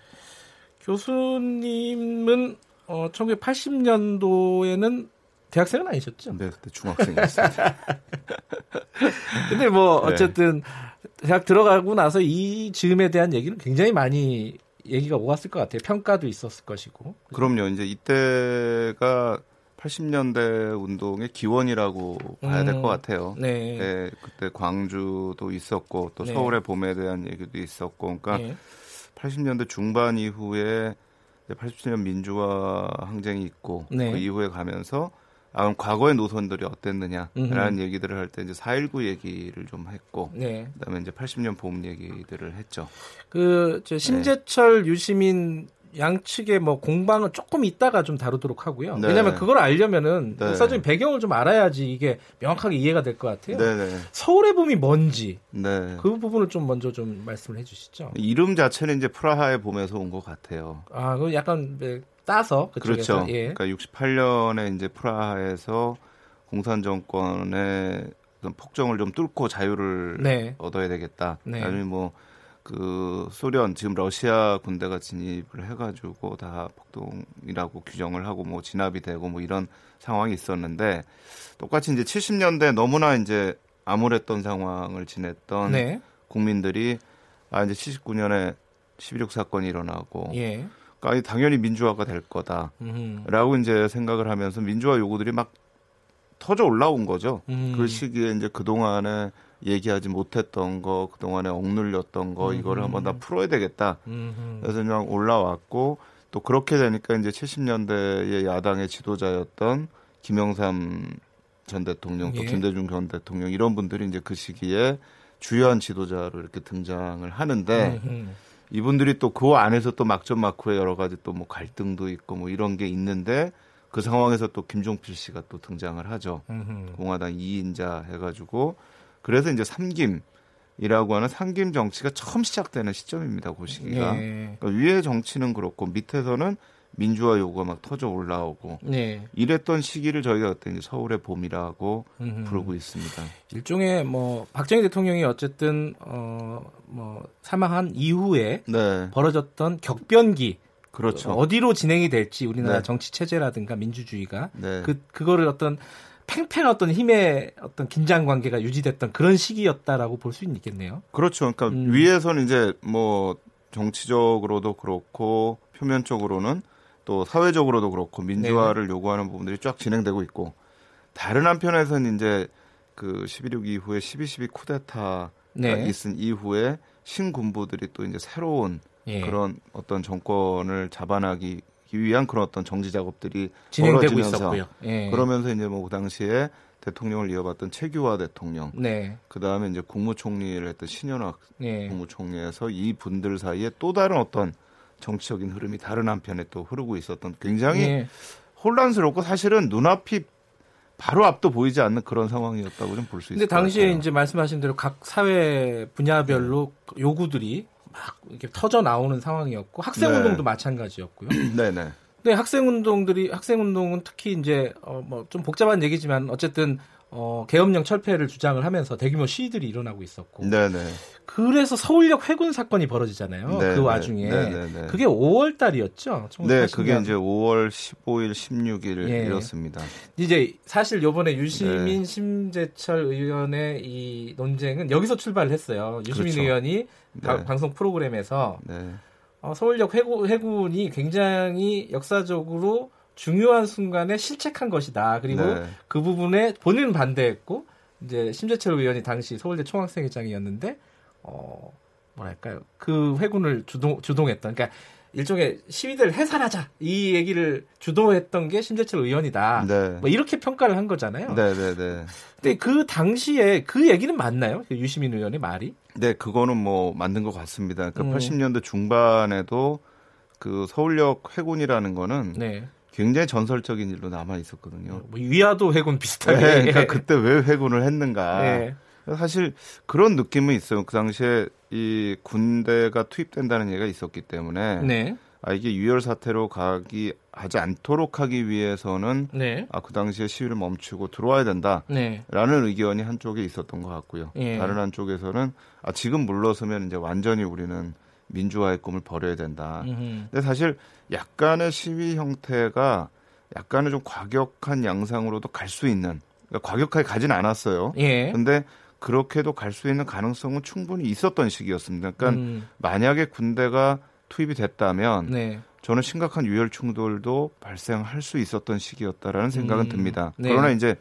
교수님은 어, 1980년도에는 대학생은 아니셨죠? 네, 그때 중학생이었습니다. 근데 뭐 네. 어쨌든 네. 대학 들어가고 나서 이 즈음에 대한 얘기는 굉장히 많이 얘기가 오갔을 것 같아요. 평가도 있었을 것이고. 그럼요. 이제 이때가 80년대 운동의 기원이라고 봐야 될것 음, 같아요. 네. 네. 그때 광주도 있었고 또 네. 서울의 봄에 대한 얘기도 있었고, 그러니까 네. 80년대 중반 이후에 87년 민주화 항쟁이 있고 네. 그 이후에 가면서 아, 그럼 과거의 노선들이 어땠느냐라는 음흠. 얘기들을 할 때 이제 4.19 얘기를 좀 했고, 네. 그다음에 이제 80년 봄 얘기들을 했죠. 그 심재철, 네. 유시민 양측의 뭐 공방은 조금 있다가 좀 다루도록 하고요. 네. 왜냐하면 그걸 알려면은 네. 역사적인 배경을 좀 알아야지 이게 명확하게 이해가 될 것 같아요. 네, 네. 서울의 봄이 뭔지 네. 그 부분을 좀 먼저 좀 말씀을 해주시죠. 이름 자체는 이제 프라하의 봄에서 온 것 같아요. 아, 그 약간 네, 따서 그쪽에서. 그렇죠. 예. 그러니까 68년에 이제 프라하에서 공산 정권의 폭정을 좀 뚫고 자유를 네. 얻어야 되겠다. 네. 아니면 뭐그 소련 지금 러시아 군대가 진입을 해가지고 다 폭동이라고 규정을 하고 뭐 진압이 되고 뭐 이런 상황이 있었는데 똑같이 이제 70년대 너무나 이제 암울했던 상황을 지냈던 네. 국민들이 아 이제 79년에 11.6 사건이 일어나고 예. 그러니까 당연히 민주화가 될 거다라고 이제 생각을 하면서 민주화 요구들이 막 터져 올라온 거죠. 음. 그 시기에 이제 그 동안에 얘기하지 못했던 거, 그 동안에 억눌렸던 거, 음. 이거를 한번 다 풀어야 되겠다. 음. 그래서 그냥 올라왔고 또 그렇게 되니까 이제 70년대의 야당의 지도자였던 김영삼 전 대통령, 또 예. 김대중 전 대통령 이런 분들이 이제 그 시기에 주요한 지도자로 이렇게 등장을 하는데. 음. 이분들이 또 그 안에서 또 막전 막후에 여러 가지 또 뭐 갈등도 있고 뭐 이런 게 있는데 그 상황에서 또 김종필 씨가 또 등장을 하죠. 음흠. 공화당 2인자 해가지고 그래서 이제 삼김이라고 하는 삼김 정치가 처음 시작되는 시점입니다. 그 시기가 네. 그러니까 위의 정치는 그렇고 밑에서는 민주화 요구가 막 터져 올라오고 네. 이랬던 시기를 저희가 그때 이제 서울의 봄이라고 음흠. 부르고 있습니다. 일종의 뭐 박정희 대통령이 어쨌든 어뭐 사망한 이후에 네. 벌어졌던 격변기 그렇죠. 어디로 진행이 될지 우리나라 네. 정치 체제라든가 민주주의가 네. 그 그거를 어떤 팽팽한 어떤 힘의 어떤 긴장 관계가 유지됐던 그런 시기였다라고 볼 수 있겠네요. 그렇죠. 그러니까 음. 위에서는 이제 뭐 정치적으로도 그렇고 표면적으로는 또 사회적으로도 그렇고 민주화를 네. 요구하는 부분들이 쫙 진행되고 있고 다른 한편에서는 이제 그 11.6 이후에 12.12 쿠데타가 네. 있은 이후에 신군부들이 또 이제 새로운 예. 그런 어떤 정권을 잡아나기 위한 그런 어떤 정지 작업들이 진행되고 있었고요. 예. 그러면서 이제 뭐 그 당시에 대통령을 이어봤던 최규화 대통령, 네. 그 다음에 이제 국무총리를 했던 신현학 예. 국무총리에서 이 분들 사이에 또 다른 어떤 정치적인 흐름이 다른 한편에 또 흐르고 있었던 굉장히 예. 혼란스럽고 사실은 눈앞이 바로 앞도 보이지 않는 그런 상황이었다고 좀 볼 수 있습니다. 근데 당시에 이제 말씀하신 대로 각 사회 분야별로 네. 요구들이 막 이렇게 터져 나오는 상황이었고 학생 운동도 네. 마찬가지였고요. 네 네. 네, 학생 운동들이 학생 운동은 특히 이제 어 뭐 좀 복잡한 얘기지만 어쨌든 어, 계엄령 철폐를 주장을 하면서 대규모 시위들이 일어나고 있었고. 네네. 그래서 서울역 회군 사건이 벌어지잖아요. 네네. 그 와중에. 네네네. 그게 5월 달이었죠. 네, 그게 이제 5월 15일, 16일 예. 이렇습니다. 이제 사실 요번에 유시민, 네. 심재철 의원의 이 논쟁은 여기서 출발을 했어요. 유시민 그렇죠. 의원이 네. 방송 프로그램에서 네. 어, 서울역 회군, 회군이 굉장히 역사적으로 중요한 순간에 실책한 것이다. 그리고 네. 그 부분에 본인은 반대했고 이제 심재철 의원이 당시 서울대 총학생회장이었는데 어 뭐랄까요 그 회군을 주동 주동했던 그러니까 일종의 시위대를 해산하자 이 얘기를 주도했던 게 심재철 의원이다. 네. 뭐 이렇게 평가를 한 거잖아요. 네, 네, 네. 근데 그 당시에 그 얘기는 맞나요? 그 유시민 의원의 말이? 네, 그거는 뭐 맞는 것 같습니다. 그 음. 80년대 중반에도 그 서울역 회군이라는 거는 네. 굉장히 전설적인 일로 남아 있었거든요. 뭐 위화도 해군 비슷하게. 네, 그러니까 그때 왜 해군을 했는가. 네. 사실 그런 느낌은 있어요. 그 당시에 이 군대가 투입된다는 얘기가 있었기 때문에 네. 아 이게 유혈 사태로 가기 하지 않도록 하기 위해서는 네. 아그 당시에 시위를 멈추고 들어와야 된다라는 네. 의견이 한쪽에 있었던 것 같고요. 예. 다른 한쪽에서는 아 지금 물러서면 이제 완전히 우리는 민주화의 꿈을 버려야 된다. 음흠. 근데 사실 약간의 시위 형태가 약간의 좀 과격한 양상으로도 갈 수 있는 그러니까 과격하게 가진 않았어요. 예. 근데 그렇게도 갈 수 있는 가능성은 충분히 있었던 시기였습니다. 그러니까 음. 만약에 군대가 투입이 됐다면 네. 저는 심각한 유혈 충돌도 발생할 수 있었던 시기였다라는 생각은 음. 듭니다. 네. 그러나 이제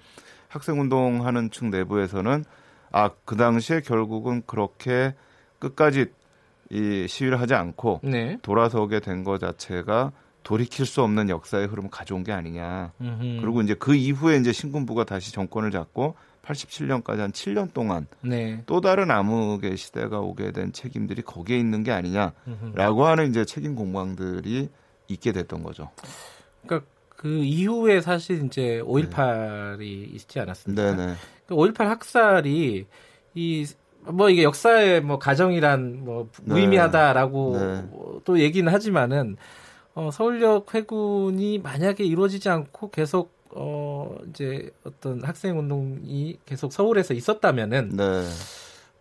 학생 운동하는 측 내부에서는 아 그 당시에 결국은 그렇게 끝까지 이 시위를 하지 않고 네. 돌아서게 된 것 자체가 돌이킬 수 없는 역사의 흐름을 가져온 게 아니냐. 음흠. 그리고 이제 그 이후에 이제 신군부가 다시 정권을 잡고 87년까지 한 7년 동안 네. 또 다른 암흑의 시대가 오게 된 책임들이 거기에 있는 게 아니냐라고 하는 이제 책임 공방들이 있게 됐던 거죠. 그러니까 그 이후에 사실 이제 5.18이 네. 있지 않았습니까? 네 네. 그5.18 학살이 이 뭐 이게 역사의 뭐 가정이란 뭐 네. 무의미하다라고 네. 네. 또 얘기는 하지만은 어, 서울역 회군이 만약에 이루어지지 않고 계속 어 이제 어떤 학생 운동이 계속 서울에서 있었다면은 네.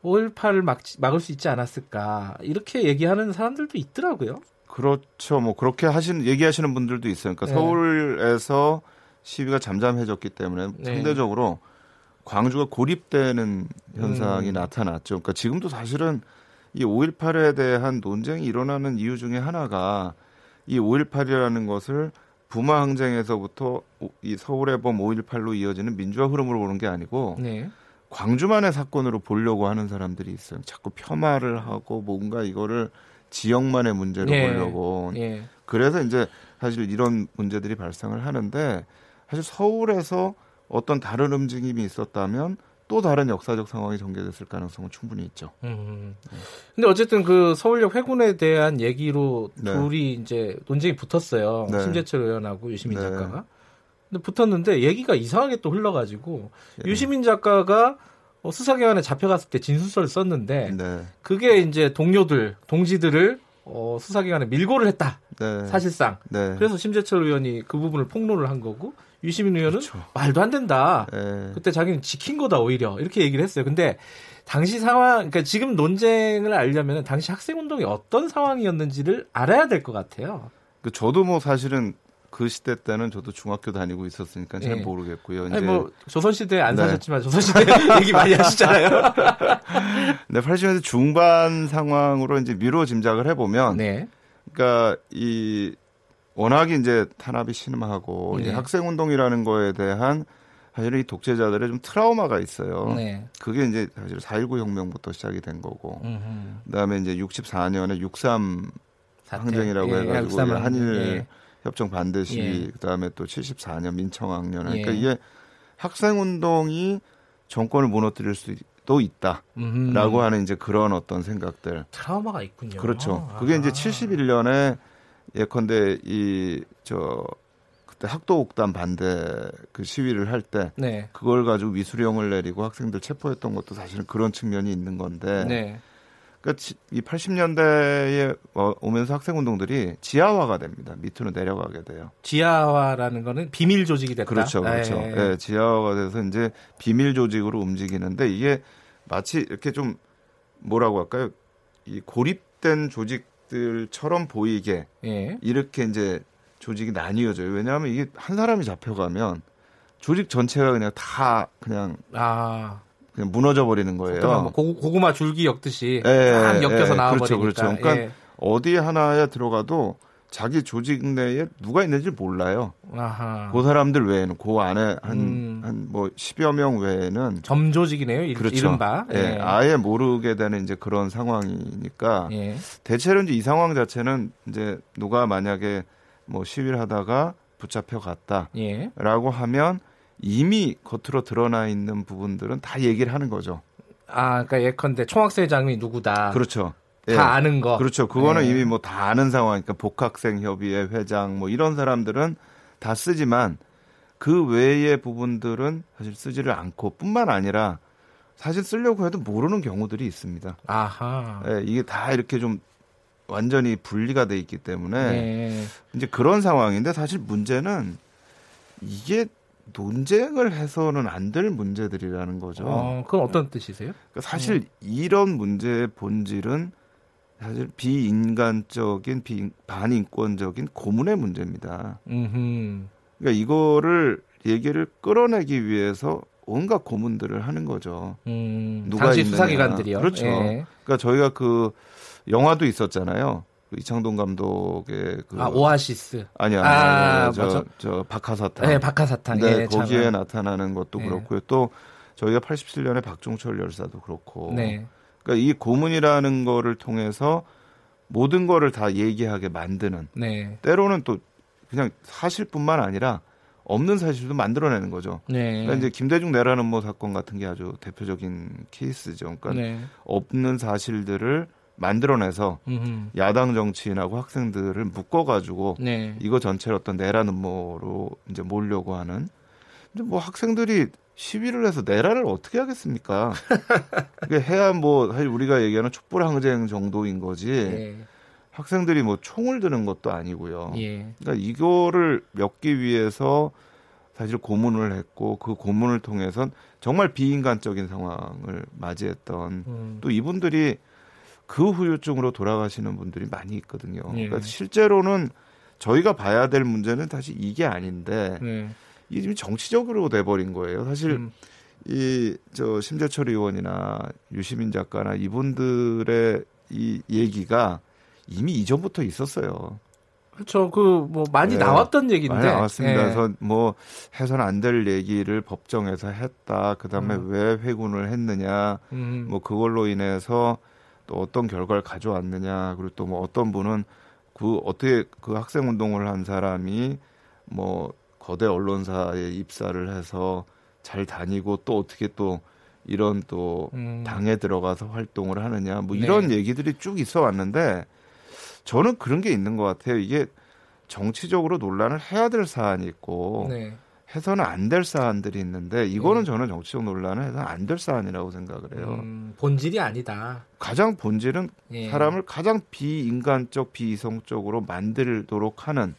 5.18을 막, 막을 수 있지 않았을까 이렇게 얘기하는 사람들도 있더라고요. 그렇죠. 뭐 그렇게 하신 얘기하시는 분들도 있어요. 그러니까 네. 서울에서 시위가 잠잠해졌기 때문에 네. 상대적으로 광주가 고립되는 현상이 음. 나타났죠. 그러니까 지금도 사실은 이 5.18에 대한 논쟁이 일어나는 이유 중에 하나가 이 5.18이라는 것을 부마 항쟁에서부터 이 서울의 범 5.18로 이어지는 민주화 흐름으로 보는 게 아니고 네. 광주만의 사건으로 보려고 하는 사람들이 있어요. 자꾸 폄하를 하고 뭔가 이거를 지역만의 문제로 네. 보려고. 네. 그래서 이제 사실 이런 문제들이 발생을 하는데 사실 서울에서 어떤 다른 움직임이 있었다면 또 다른 역사적 상황이 전개됐을 가능성은 충분히 있죠. 음. 근데 어쨌든 그 서울역 회군에 대한 얘기로 네. 둘이 이제 논쟁이 붙었어요. 네. 심재철 의원하고 유시민 네. 작가가. 근데 붙었는데 얘기가 이상하게 또 흘러가지고 예. 유시민 작가가 어, 수사기관에 잡혀갔을 때 진술서를 썼는데 네. 그게 이제 동료들, 동지들을 어, 수사기관에 밀고를 했다. 네. 사실상. 네. 그래서 심재철 의원이 그 부분을 폭로를 한 거고 유시민 의원은 그렇죠. 말도 안 된다. 네. 그때 자기는 지킨 거다 오히려 이렇게 얘기를 했어요. 근데 당시 상황, 그러니까 지금 논쟁을 알려면 당시 학생 운동이 어떤 상황이었는지를 알아야 될 것 같아요. 그 저도 뭐 사실은 그 시대 때는 저도 중학교 다니고 있었으니까 잘 네. 모르겠고요. 이제 뭐 조선 시대 안 네. 사셨지만 조선 시대 얘기 많이 하시잖아요. 네, 80년대 중반 상황으로 이제 미로 짐작을 해보면, 네. 그러니까 이 워낙 이제 탄압이 심하고 네. 학생 운동이라는 거에 대한 사실 이 독재자들의 좀 트라우마가 있어요. 네. 그게 이제 사실 4.19 혁명부터 시작이 된 거고, 음흠. 그다음에 이제 64년에 63 항쟁이라고 예, 해가지고 한일 예. 협정 반대 시위, 예. 그다음에 또 74년 민청학년. 그러니까 예. 이게 학생 운동이 정권을 무너뜨릴 수도 있다라고 음흠. 하는 이제 그런 어떤 생각들. 트라우마가 있군요. 그렇죠. 그게 아. 이제 71년에 예컨대 이 저 그때 학도옥단 반대 그 시위를 할때 네. 그걸 가지고 미수령을 내리고 학생들 체포했던 것도 사실은 그런 측면이 있는 건데 네. 그러니까 이 80년대에 오면서 학생 운동들이 지하화가 됩니다. 밑으로 내려가게 돼요. 지하화라는 거는 비밀 조직이 됐다. 그렇죠, 그렇죠. 예, 네, 지하화가 돼서 이제 비밀 조직으로 움직이는데 이게 마치 이렇게 좀 뭐라고 할까요? 이 고립된 조직 들처럼 보이게 예. 이렇게 이제 조직이 나뉘어져요. 왜냐하면 이게 한 사람이 잡혀가면 조직 전체가 그냥 다 그냥 아. 그냥 무너져 버리는 거예요. 뭐 고, 구마 줄기 엮듯이 예, 딱 엮여서 예, 나와버리니까. 그렇죠, 그렇죠. 그러니까 예. 어디 하나에 들어가도 자기 조직 내에 누가 있는지 몰라요. 아하. 그 사람들 외에는 그 안에 한 한뭐 음. 10여 명 외에는 점조직이네요. 그렇죠. 이른바. 예. 예. 아예 모르게 되는 이제 그런 상황이니까 예. 대체로 이제 이 상황 자체는 이제 누가 만약에 뭐 시위를 하다가 붙잡혀 갔다라고 예. 하면 이미 겉으로 드러나 있는 부분들은 다 얘기를 하는 거죠. 아, 그러니까 예컨대 총학생회장이 누구다. 그렇죠. 다 예. 아는 거. 그렇죠. 그거는 예. 이미 뭐 다 아는 상황이니까 복학생 협의회 회장 뭐 이런 사람들은 다 쓰지만 그 외의 부분들은 사실 쓰지를 않고 뿐만 아니라 사실 쓰려고 해도 모르는 경우들이 있습니다. 아하. 예, 이게 다 이렇게 좀 완전히 분리가 돼 있기 때문에 네. 이제 그런 상황인데 사실 문제는 이게 논쟁을 해서는 안 될 문제들이라는 거죠. 어, 그건 어떤 뜻이세요? 그러니까 사실 네. 이런 문제의 본질은 사실 비인간적인 비, 반인권적인 고문의 문제입니다. 음흠. 그러니까 이거를 얘기를 끌어내기 위해서 온갖 고문들을 하는 거죠. 음, 누가 당시 수사기관들이요. 그렇죠. 예. 그러니까 저희가 그 영화도 있었잖아요. 그 이창동 감독의 그 아, 오아시스 아니야 아, 저, 저 박하사탕 네 박하사탕 네, 예, 거기에 잠깐. 나타나는 것도 네. 그렇고요 또 저희가 87년에 박종철 열사도 그렇고 네. 그러니까 이 고문이라는 거를 통해서 모든 거를 다 얘기하게 만드는 네. 때로는 또 그냥 사실뿐만 아니라 없는 사실도 만들어내는 거죠. 네. 그러니까 이제 김대중 내라는 뭐 사건 같은 게 아주 대표적인 케이스죠. 그러니까 네. 없는 사실들을 만들어내서 음흠. 야당 정치인하고 학생들을 묶어가지고 네. 이거 전체를 어떤 내란 음모로 이제 몰려고 하는. 근데 뭐 학생들이 시위를 해서 내란을 어떻게 하겠습니까? 그게 해야 뭐 사실 우리가 얘기하는 촛불 항쟁 정도인 거지. 네. 학생들이 뭐 총을 드는 것도 아니고요. 예. 그러니까 이거를 엮기 위해서 사실 고문을 했고 그 고문을 통해선 정말 비인간적인 상황을 맞이했던 음. 또 이분들이 그 후유증으로 돌아가시는 분들이 많이 있거든요. 예. 그러니까 실제로는 저희가 봐야 될 문제는 사실 이게 아닌데 예. 이게 지금 정치적으로 돼버린 거예요. 사실 음. 이저 심재철 의원이나 유시민 작가나 이분들의 이 얘기가 이미 이전부터 있었어요. 그렇죠. 그 뭐 많이 네. 나왔던 얘기인데 많이 나왔습니다. 네. 그래서 뭐 해서는 안 될 얘기를 법정에서 했다. 그다음에 음. 왜 회군을 했느냐. 음. 뭐 그걸로 인해서 또 어떤 결과를 가져왔느냐 그리고 또 뭐 어떤 분은 그 어떻게 그 학생 운동을 한 사람이 뭐 거대 언론사에 입사를 해서 잘 다니고 또 어떻게 또 이런 또 음. 당에 들어가서 활동을 하느냐 뭐 이런 네. 얘기들이 쭉 있어 왔는데 저는 그런 게 있는 것 같아요. 이게 정치적으로 논란을 해야 될 사안이 있고 네. 해서는 안 될 사안들이 있는데 이거는 네. 저는 정치적 논란을 해서는 안될 사안이라고 생각을 해요. 음, 본질이 아니다. 가장 본질은 예. 사람을 가장 비인간적, 비이성적으로 만들도록 하는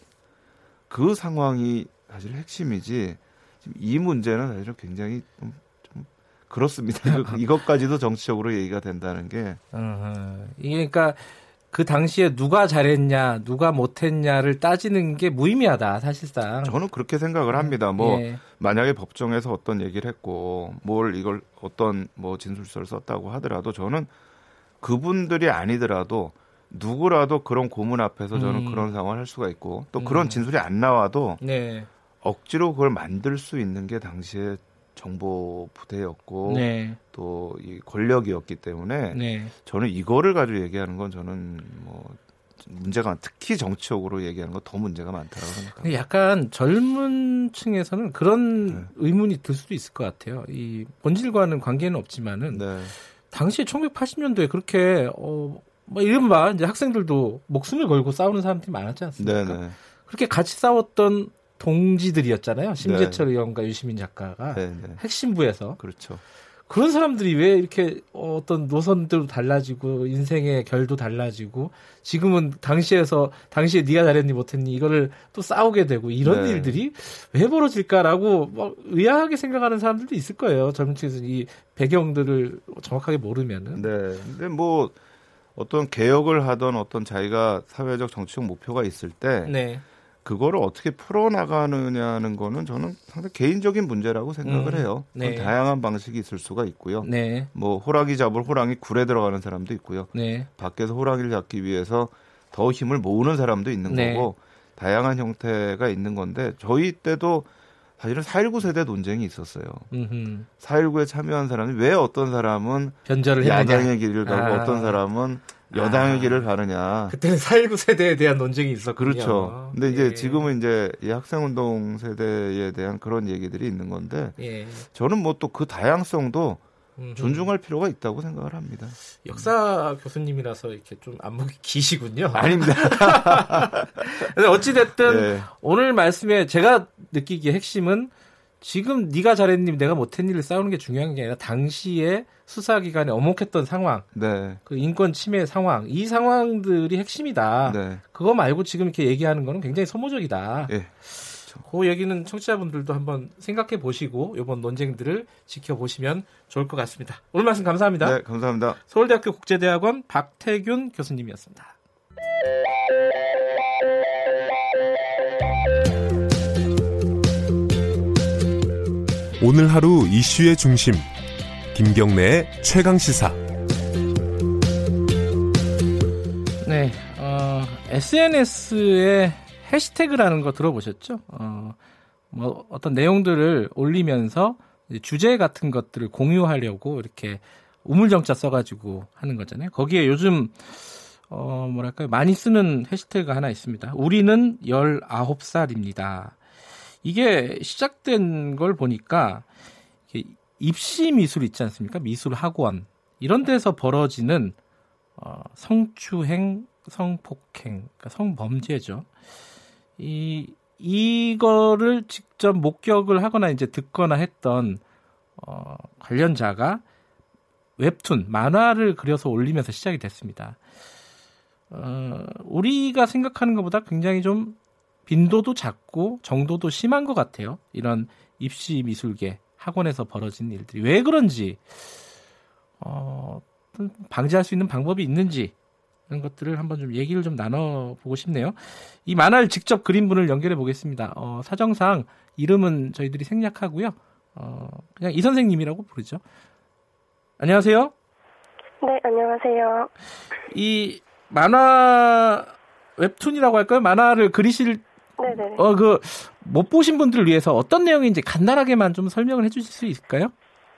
그 상황이 사실 핵심이지. 이 문제는 사실은 굉장히 좀, 좀 그렇습니다. 이것까지도 정치적으로 얘기가 된다는 게. 이게 그러니까 그 당시에 누가 잘했냐, 누가 못했냐를 따지는 게 무의미하다, 사실상. 저는 그렇게 생각을 합니다. 뭐, 예. 만약에 법정에서 어떤 얘기를 했고, 뭘 이걸 어떤 뭐 진술서를 썼다고 하더라도 저는 그분들이 아니더라도 누구라도 그런 고문 앞에서 저는 음. 그런 상황을 할 수가 있고 또 그런 음. 진술이 안 나와도 네. 억지로 그걸 만들 수 있는 게 당시에 정보 부대였고 네. 또이 권력이었기 때문에 네. 저는 이거를 가지고 얘기하는 건 저는 뭐 문제가 특히 정치적으로 얘기하는 건 더 문제가 많다고 생각합니다. 약간 젊은 층에서는 그런 네. 의문이 들 수도 있을 것 같아요. 이 본질과는 관계는 없지만은 네. 당시에 1980년도에 그렇게 어, 뭐 이른바 이제 학생들도 목숨을 걸고 싸우는 사람들이 많았지 않습니까? 네네. 네. 그렇게 같이 싸웠던 동지들이었잖아요. 심재철 네. 의원과 유시민 작가가 네네. 네. 핵심부에서. 그렇죠. 그런 사람들이 왜 이렇게 어떤 노선도 달라지고 인생의 결도 달라지고 지금은 당시에서 당시에 네가 잘했니 못했니 이거를 또 싸우게 되고 이런 네. 일들이 왜 벌어질까라고 막 의아하게 생각하는 사람들도 있을 거예요. 젊은 층에서 이 배경들을 정확하게 모르면은. 네. 근데 뭐 어떤 개혁을 하던 어떤 자기가 사회적 정치적 목표가 있을 때 네. 그거를 어떻게 풀어나가느냐는 거는 저는 상당히 개인적인 문제라고 생각을 음, 해요. 네. 다양한 방식이 있을 수가 있고요. 네. 뭐 호랑이 잡을 호랑이 굴에 들어가는 사람도 있고요. 네. 밖에서 호랑이를 잡기 위해서 더 힘을 모으는 사람도 있는 네. 거고 다양한 형태가 있는 건데 저희 때도 사실은 4.19 세대 논쟁이 있었어요. 음흠. 4.19에 참여한 사람이 왜 어떤 사람은 변절을 야당의 길을 가고 아. 어떤 사람은 여당의 아. 길을 가느냐. 그때는 4.19 세대에 대한 논쟁이 있었군요. 그렇죠. 근데 이제 예. 지금은 이제 이 학생운동 세대에 대한 그런 얘기들이 있는 건데 예. 저는 뭐 또 그 다양성도 존중할 필요가 있다고 생각을 합니다. 역사 교수님이라서 이렇게 좀 안목이 기시군요. 아닙니다. 근데 어찌 됐든 네. 오늘 말씀에 제가 느끼기에 핵심은 지금 네가 잘했니 내가 못했니 를 싸우는 게 중요한 게 아니라 당시에 수사기관에 어목했던 상황, 네. 그 인권 침해 상황, 이 상황들이 핵심이다. 네. 그거 말고 지금 이렇게 얘기하는 거는 굉장히 소모적이다. 네. 그 얘기는 청취자분들도 한번 생각해 보시고 이번 논쟁들을 지켜보시면 좋을 것 같습니다. 오늘 말씀 감사합니다. 네, 감사합니다. 서울대학교 국제대학원 박태균 교수님이었습니다. 오늘 하루 이슈의 중심 김경래의 최강 시사. 네, 어, SNS에 해시태그라는 거 들어보셨죠? 어, 뭐 어떤 내용들을 올리면서 주제 같은 것들을 공유하려고 이렇게 우물정자 써가지고 하는 거잖아요. 거기에 요즘 어 뭐랄까요 많이 쓰는 해시태그가 하나 있습니다. 우리는 19살입니다. 이게 시작된 걸 보니까 입시 미술 있지 않습니까? 미술 학원 이런 데서 벌어지는 어, 성추행, 성폭행, 그러니까 성범죄죠. 이 이거를 직접 목격을 하거나 이제 듣거나 했던 어, 관련자가 웹툰 만화를 그려서 올리면서 시작이 됐습니다. 어, 우리가 생각하는 것보다 굉장히 좀 빈도도 작고 정도도 심한 것 같아요. 이런 입시 미술계 학원에서 벌어진 일들이 왜 그런지 어, 방지할 수 있는 방법이 있는지 이런 것들을 한번 좀 얘기를 좀 나눠보고 싶네요. 이 만화를 직접 그린 분을 연결해 보겠습니다. 어, 사정상 이름은 저희들이 생략하고요. 어, 그냥 이 선생님이라고 부르죠. 안녕하세요. 네, 안녕하세요. 이 만화 웹툰이라고 할까요? 만화를 그리실 네네. 어, 그, 못 보신 분들을 위해서 어떤 내용인지 간단하게만 좀 설명을 해 주실 수 있을까요?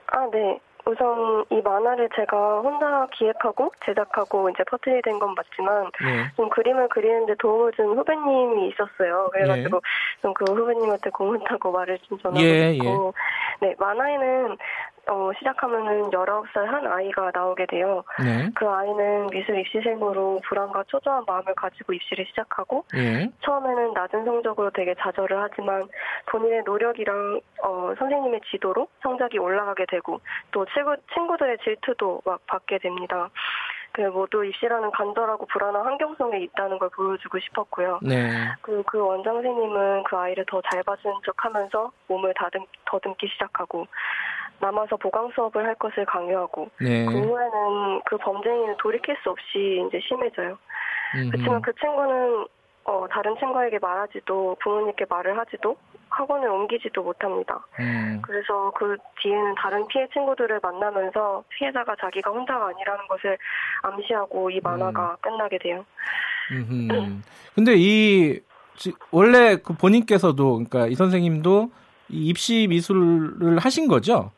아, 네. 우선 이 만화를 제가 혼자 기획하고 제작하고 이제 퍼트리게 된건 맞지만 네. 좀 그림을 그리는데 도움을 준 후배님이 있었어요. 그래가지고 네. 좀그 후배님한테 고맙다고 말을 좀 전하고 예, 예. 네 만화에는 어, 시작하면은 19살 한 아이가 나오게 돼요. 네. 그 아이는 미술 입시생으로 불안과 초조한 마음을 가지고 입시를 시작하고, 네. 처음에는 낮은 성적으로 되게 좌절을 하지만 본인의 노력이랑 어, 선생님의 지도로 성적이 올라가게 되고, 또 친구, 친구들의 질투도 막 받게 됩니다. 그 모두 입시라는 간절하고 불안한 환경 속에 있다는 걸 보여주고 싶었고요. 네. 그, 그 원장 선생님은 그 아이를 더 잘 봐주는 척 하면서 몸을 다듬, 더듬기 시작하고, 남아서 보강 수업을 할 것을 강요하고 네. 그 후에는 그 범죄인은 돌이킬 수 없이 이제 심해져요. 그렇지만 그 친구는 어, 다른 친구에게 말하지도 부모님께 말을 하지도 학원을 옮기지도 못합니다. 음. 그래서 그 뒤에는 다른 피해 친구들을 만나면서 피해자가 자기가 혼자가 아니라는 것을 암시하고 이 만화가 음. 끝나게 돼요. 음. 근데 이 원래 그 본인께서도 그러니까 이 선생님도 이 입시 미술을 하신 거죠?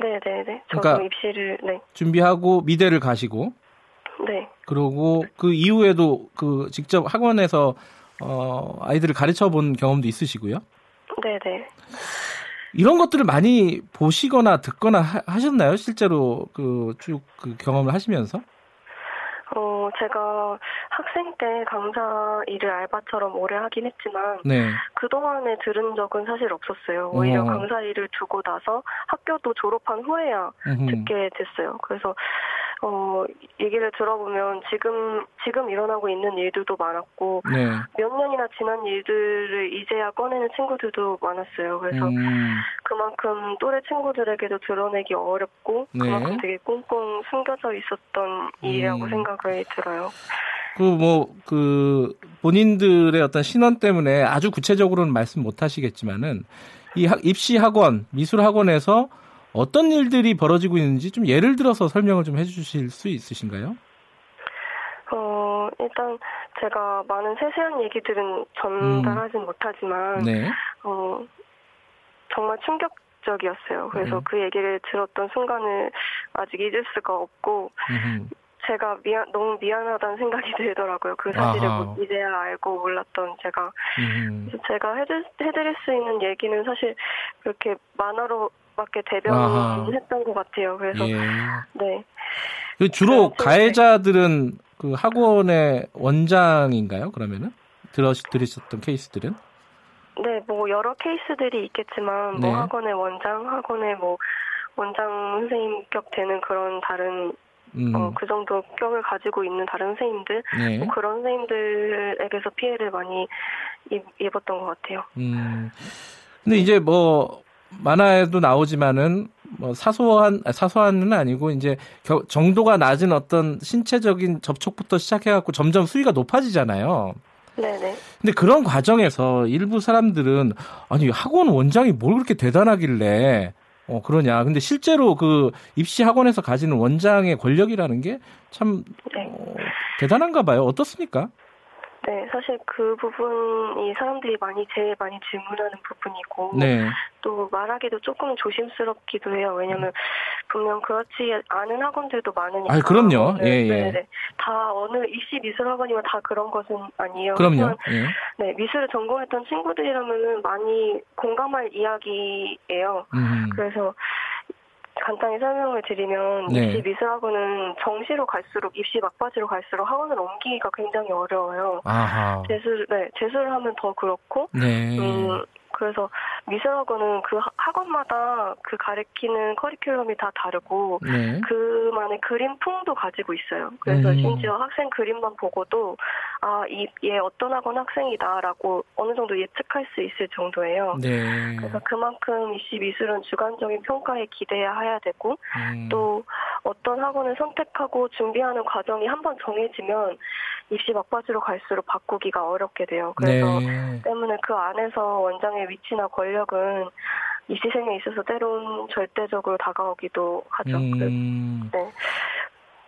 네, 네, 네. 그러니까 입시를 네. 준비하고 미대를 가시고 네. 그러고 그 이후에도 그 직접 학원에서 어 아이들을 가르쳐 본 경험도 있으시고요? 네, 네. 이런 것들을 많이 보시거나 듣거나 하, 셨나요 실제로 그 쭉그 그 경험을 하시면서? 어, 제가 학생 때 강사 일을 알바처럼 오래 하긴 했지만 네. 그동안에 들은 적은 사실 없었어요. 오히려 어. 강사 일을 두고 나서 학교도 졸업한 후에야 음흠. 듣게 됐어요. 그래서 어, 얘기를 들어보면 지금, 지금 일어나고 있는 일들도 많았고, 네. 몇 년이나 지난 일들을 이제야 꺼내는 친구들도 많았어요. 그래서 음. 그만큼 또래 친구들에게도 드러내기 어렵고, 네. 그만큼 되게 꽁꽁 숨겨져 있었던 일이라고 음. 생각을 들어요. 그, 뭐, 그, 본인들의 어떤 신원 때문에 아주 구체적으로는 말씀 못 하시겠지만은, 이 입시 학원, 미술 학원에서 어떤 일들이 벌어지고 있는지 좀 예를 들어서 설명을 좀 해주실 수 있으신가요? 어, 일단 제가 많은 세세한 얘기들은 전달하진 음. 못하지만, 네. 어, 정말 충격적이었어요. 그래서 네. 그 얘기를 들었던 순간을 아직 잊을 수가 없고, 음흠. 제가 미안, 너무 미안하다는 생각이 들더라고요. 그 사실을 뭐 이제야 알고 몰랐던 제가. 음. 그래서 제가 해줄, 해드릴 수 있는 얘기는 사실 그렇게 만화로 밖에 대변했던 것 같아요. 그래서 예. 네. 그 주로 가해자들은 그 학원의 원장인가요? 그러면은 들어 들으셨던 케이스들은? 네, 뭐 여러 케이스들이 있겠지만 뭐 네. 뭐 학원의 원장, 학원의 뭐 원장 선생님격 되는 그런 다른 음. 어, 그 정도 격을 가지고 있는 다른 선생님들, 네. 뭐 그런 선생님들에게서 피해를 많이 입, 입었던 것 같아요. 음. 근데 이제 뭐 만화에도 나오지만은 뭐 사소한 사소한은 아니고 이제 겨, 정도가 낮은 어떤 신체적인 접촉부터 시작해 갖고 점점 수위가 높아지잖아요. 네네. 근데 그런 과정에서 일부 사람들은 아니 학원 원장이 뭘 그렇게 대단하길래 어 그러냐. 근데 실제로 그 입시 학원에서 가지는 원장의 권력이라는 게참 네. 어, 대단한가 봐요. 어떻습니까? 네, 사실 그 부분이 사람들이 많이 제일 많이 질문하는 부분이고 네. 또 말하기도 조금 조심스럽기도 해요. 왜냐하면 분명 그렇지 않은 학원들도 많으니까. 아, 그럼요. 네, 예, 예. 네, 네. 다 어느 입시 미술 학원이면 다 그런 것은 아니에요. 그럼요. 예. 네, 미술을 전공했던 친구들이라면은 많이 공감할 이야기예요. 음. 그래서 간단히 설명을 드리면 네. 입시 미술학원은 정시로 갈수록 입시 막바지로 갈수록 학원을 옮기기가 굉장히 어려워요. 아하. 재수를 네 재수를 하면 더 그렇고 네. 음, 그래서 미술학원은 그 학원마다 그 가르치는 커리큘럼이 다 다르고 네. 그만의 그림풍도 가지고 있어요. 그래서 음. 심지어 학생 그림만 보고도 아, 이, 얘 어떤 학원 학생이다라고 어느 정도 예측할 수 있을 정도예요. 네. 그래서 그만큼 입시 미술은 주관적인 평가에 기대해야 되고 음. 또 어떤 학원을 선택하고 준비하는 과정이 한번 정해지면 입시 막바지로 갈수록 바꾸기가 어렵게 돼요. 그래서 네. 때문에 그 안에서 원장의 위치나 권력은 입시생에 있어서 때론 절대적으로 다가오기도 하죠. 음. 네.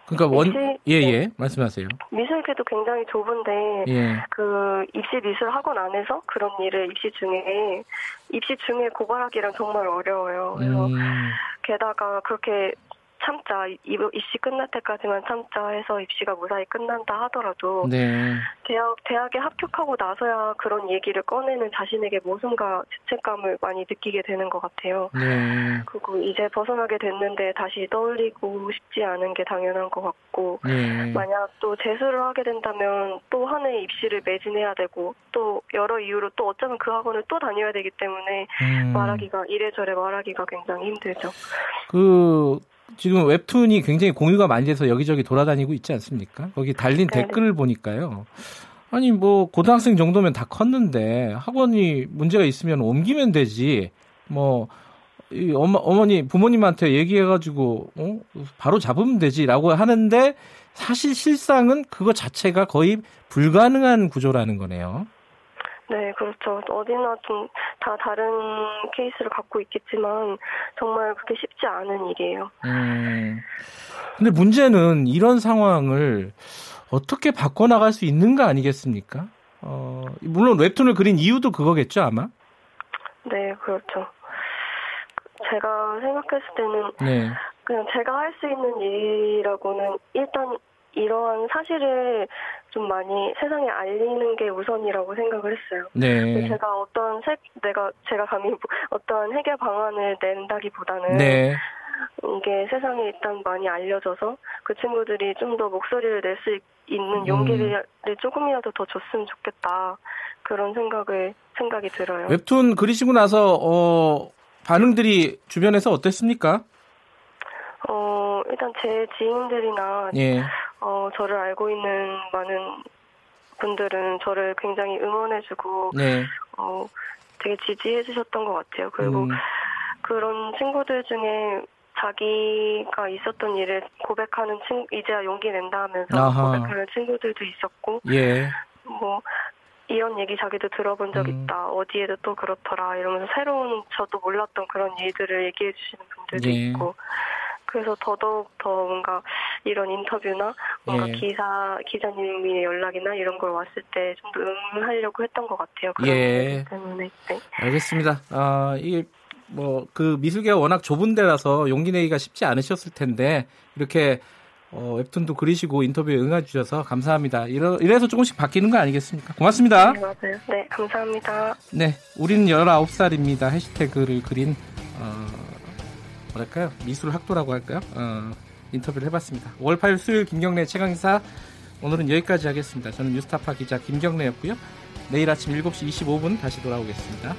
그러니까 원 예예 예. 네. 말씀하세요. 미술계도 굉장히 좁은데 예. 그 입시 미술 학원 안에서 그런 일을 입시 중에 입시 중에 고발하기란 정말 어려워요. 그래서 음. 게다가 그렇게 참자 입시 끝날 때까지만 참자 해서 입시가 무사히 끝난다 하더라도 네. 대학 대학에 합격하고 나서야 그런 얘기를 꺼내는 자신에게 모순과 죄책감을 많이 느끼게 되는 것 같아요. 네. 그리고 이제 벗어나게 됐는데 다시 떠올리고 싶지 않은 게 당연한 것 같고 네. 만약 또 재수를 하게 된다면 또 한 해 입시를 매진해야 되고 또 여러 이유로 또 어쩌면 그 학원을 또 다녀야 되기 때문에 음. 말하기가 이래저래 말하기가 굉장히 힘들죠. 그 지금 웹툰이 굉장히 공유가 많이 돼서 여기저기 돌아다니고 있지 않습니까? 거기 달린 네. 댓글을 보니까요. 아니 뭐 고등학생 정도면 다 컸는데 학원이 문제가 있으면 옮기면 되지. 뭐 이 어머, 어머니 부모님한테 얘기해가지고 어? 바로 잡으면 되지라고 하는데 사실 실상은 그거 자체가 거의 불가능한 구조라는 거네요. 네, 그렇죠. 어디나 좀 다 다른 케이스를 갖고 있겠지만 정말 그렇게 쉽지 않은 일이에요. 음. 근데 문제는 이런 상황을 어떻게 바꿔나갈 수 있는 거 아니겠습니까? 어, 물론 웹툰을 그린 이유도 그거겠죠, 아마? 네, 그렇죠. 제가 생각했을 때는 네. 그냥 제가 할 수 있는 일이라고는 일단 이러한 사실을 좀 많이 세상에 알리는 게 우선이라고 생각을 했어요. 네. 제가 어떤 색, 내가 제가 감히 뭐 어떤 해결 방안을 낸다기보다는 네. 이게 세상에 일단 많이 알려져서 그 친구들이 좀 더 목소리를 낼 수 있는 음. 용기를 음. 조금이라도 더 줬으면 좋겠다 그런 생각을 생각이 들어요. 웹툰 그리시고 나서 어, 반응들이 주변에서 어땠습니까? 어 일단 제 지인들이나 예. 어, 저를 알고 있는 많은 분들은 저를 굉장히 응원해주고, 네. 어, 되게 지지해주셨던 것 같아요. 그리고 음. 그런 친구들 중에 자기가 있었던 일을 고백하는 친 이제야 용기 낸다 하면서 아하. 고백하는 친구들도 있었고, 예. 뭐, 이런 얘기 자기도 들어본 적 음. 있다. 어디에도 또 그렇더라. 이러면서 새로운 저도 몰랐던 그런 일들을 얘기해 주시는 분들도 예. 있고. 그래서 더더욱 더 뭔가 이런 인터뷰나 뭔가 예. 기사 기자님의 연락이나 이런 걸 왔을 때 좀 더 응하려고 했던 것 같아요. 예. 때문에. 네. 알겠습니다. 아 이게 뭐 그 미술계가 워낙 좁은 데라서 용기 내기가 쉽지 않으셨을 텐데 이렇게 어, 웹툰도 그리시고 인터뷰에 응해주셔서 감사합니다. 이러, 이래서 조금씩 바뀌는 거 아니겠습니까? 고맙습니다. 네, 맞아요. 네, 감사합니다. 네, 우리는 19살입니다. 해시태그를 그린 어, 뭐랄까요? 미술 학도라고 할까요? 어, 인터뷰를 해봤습니다. 월 8일 수요일 김경래 최강사 오늘은 여기까지 하겠습니다. 저는 뉴스타파 기자 김경래였고요. 내일 아침 7시 25분 다시 돌아오겠습니다.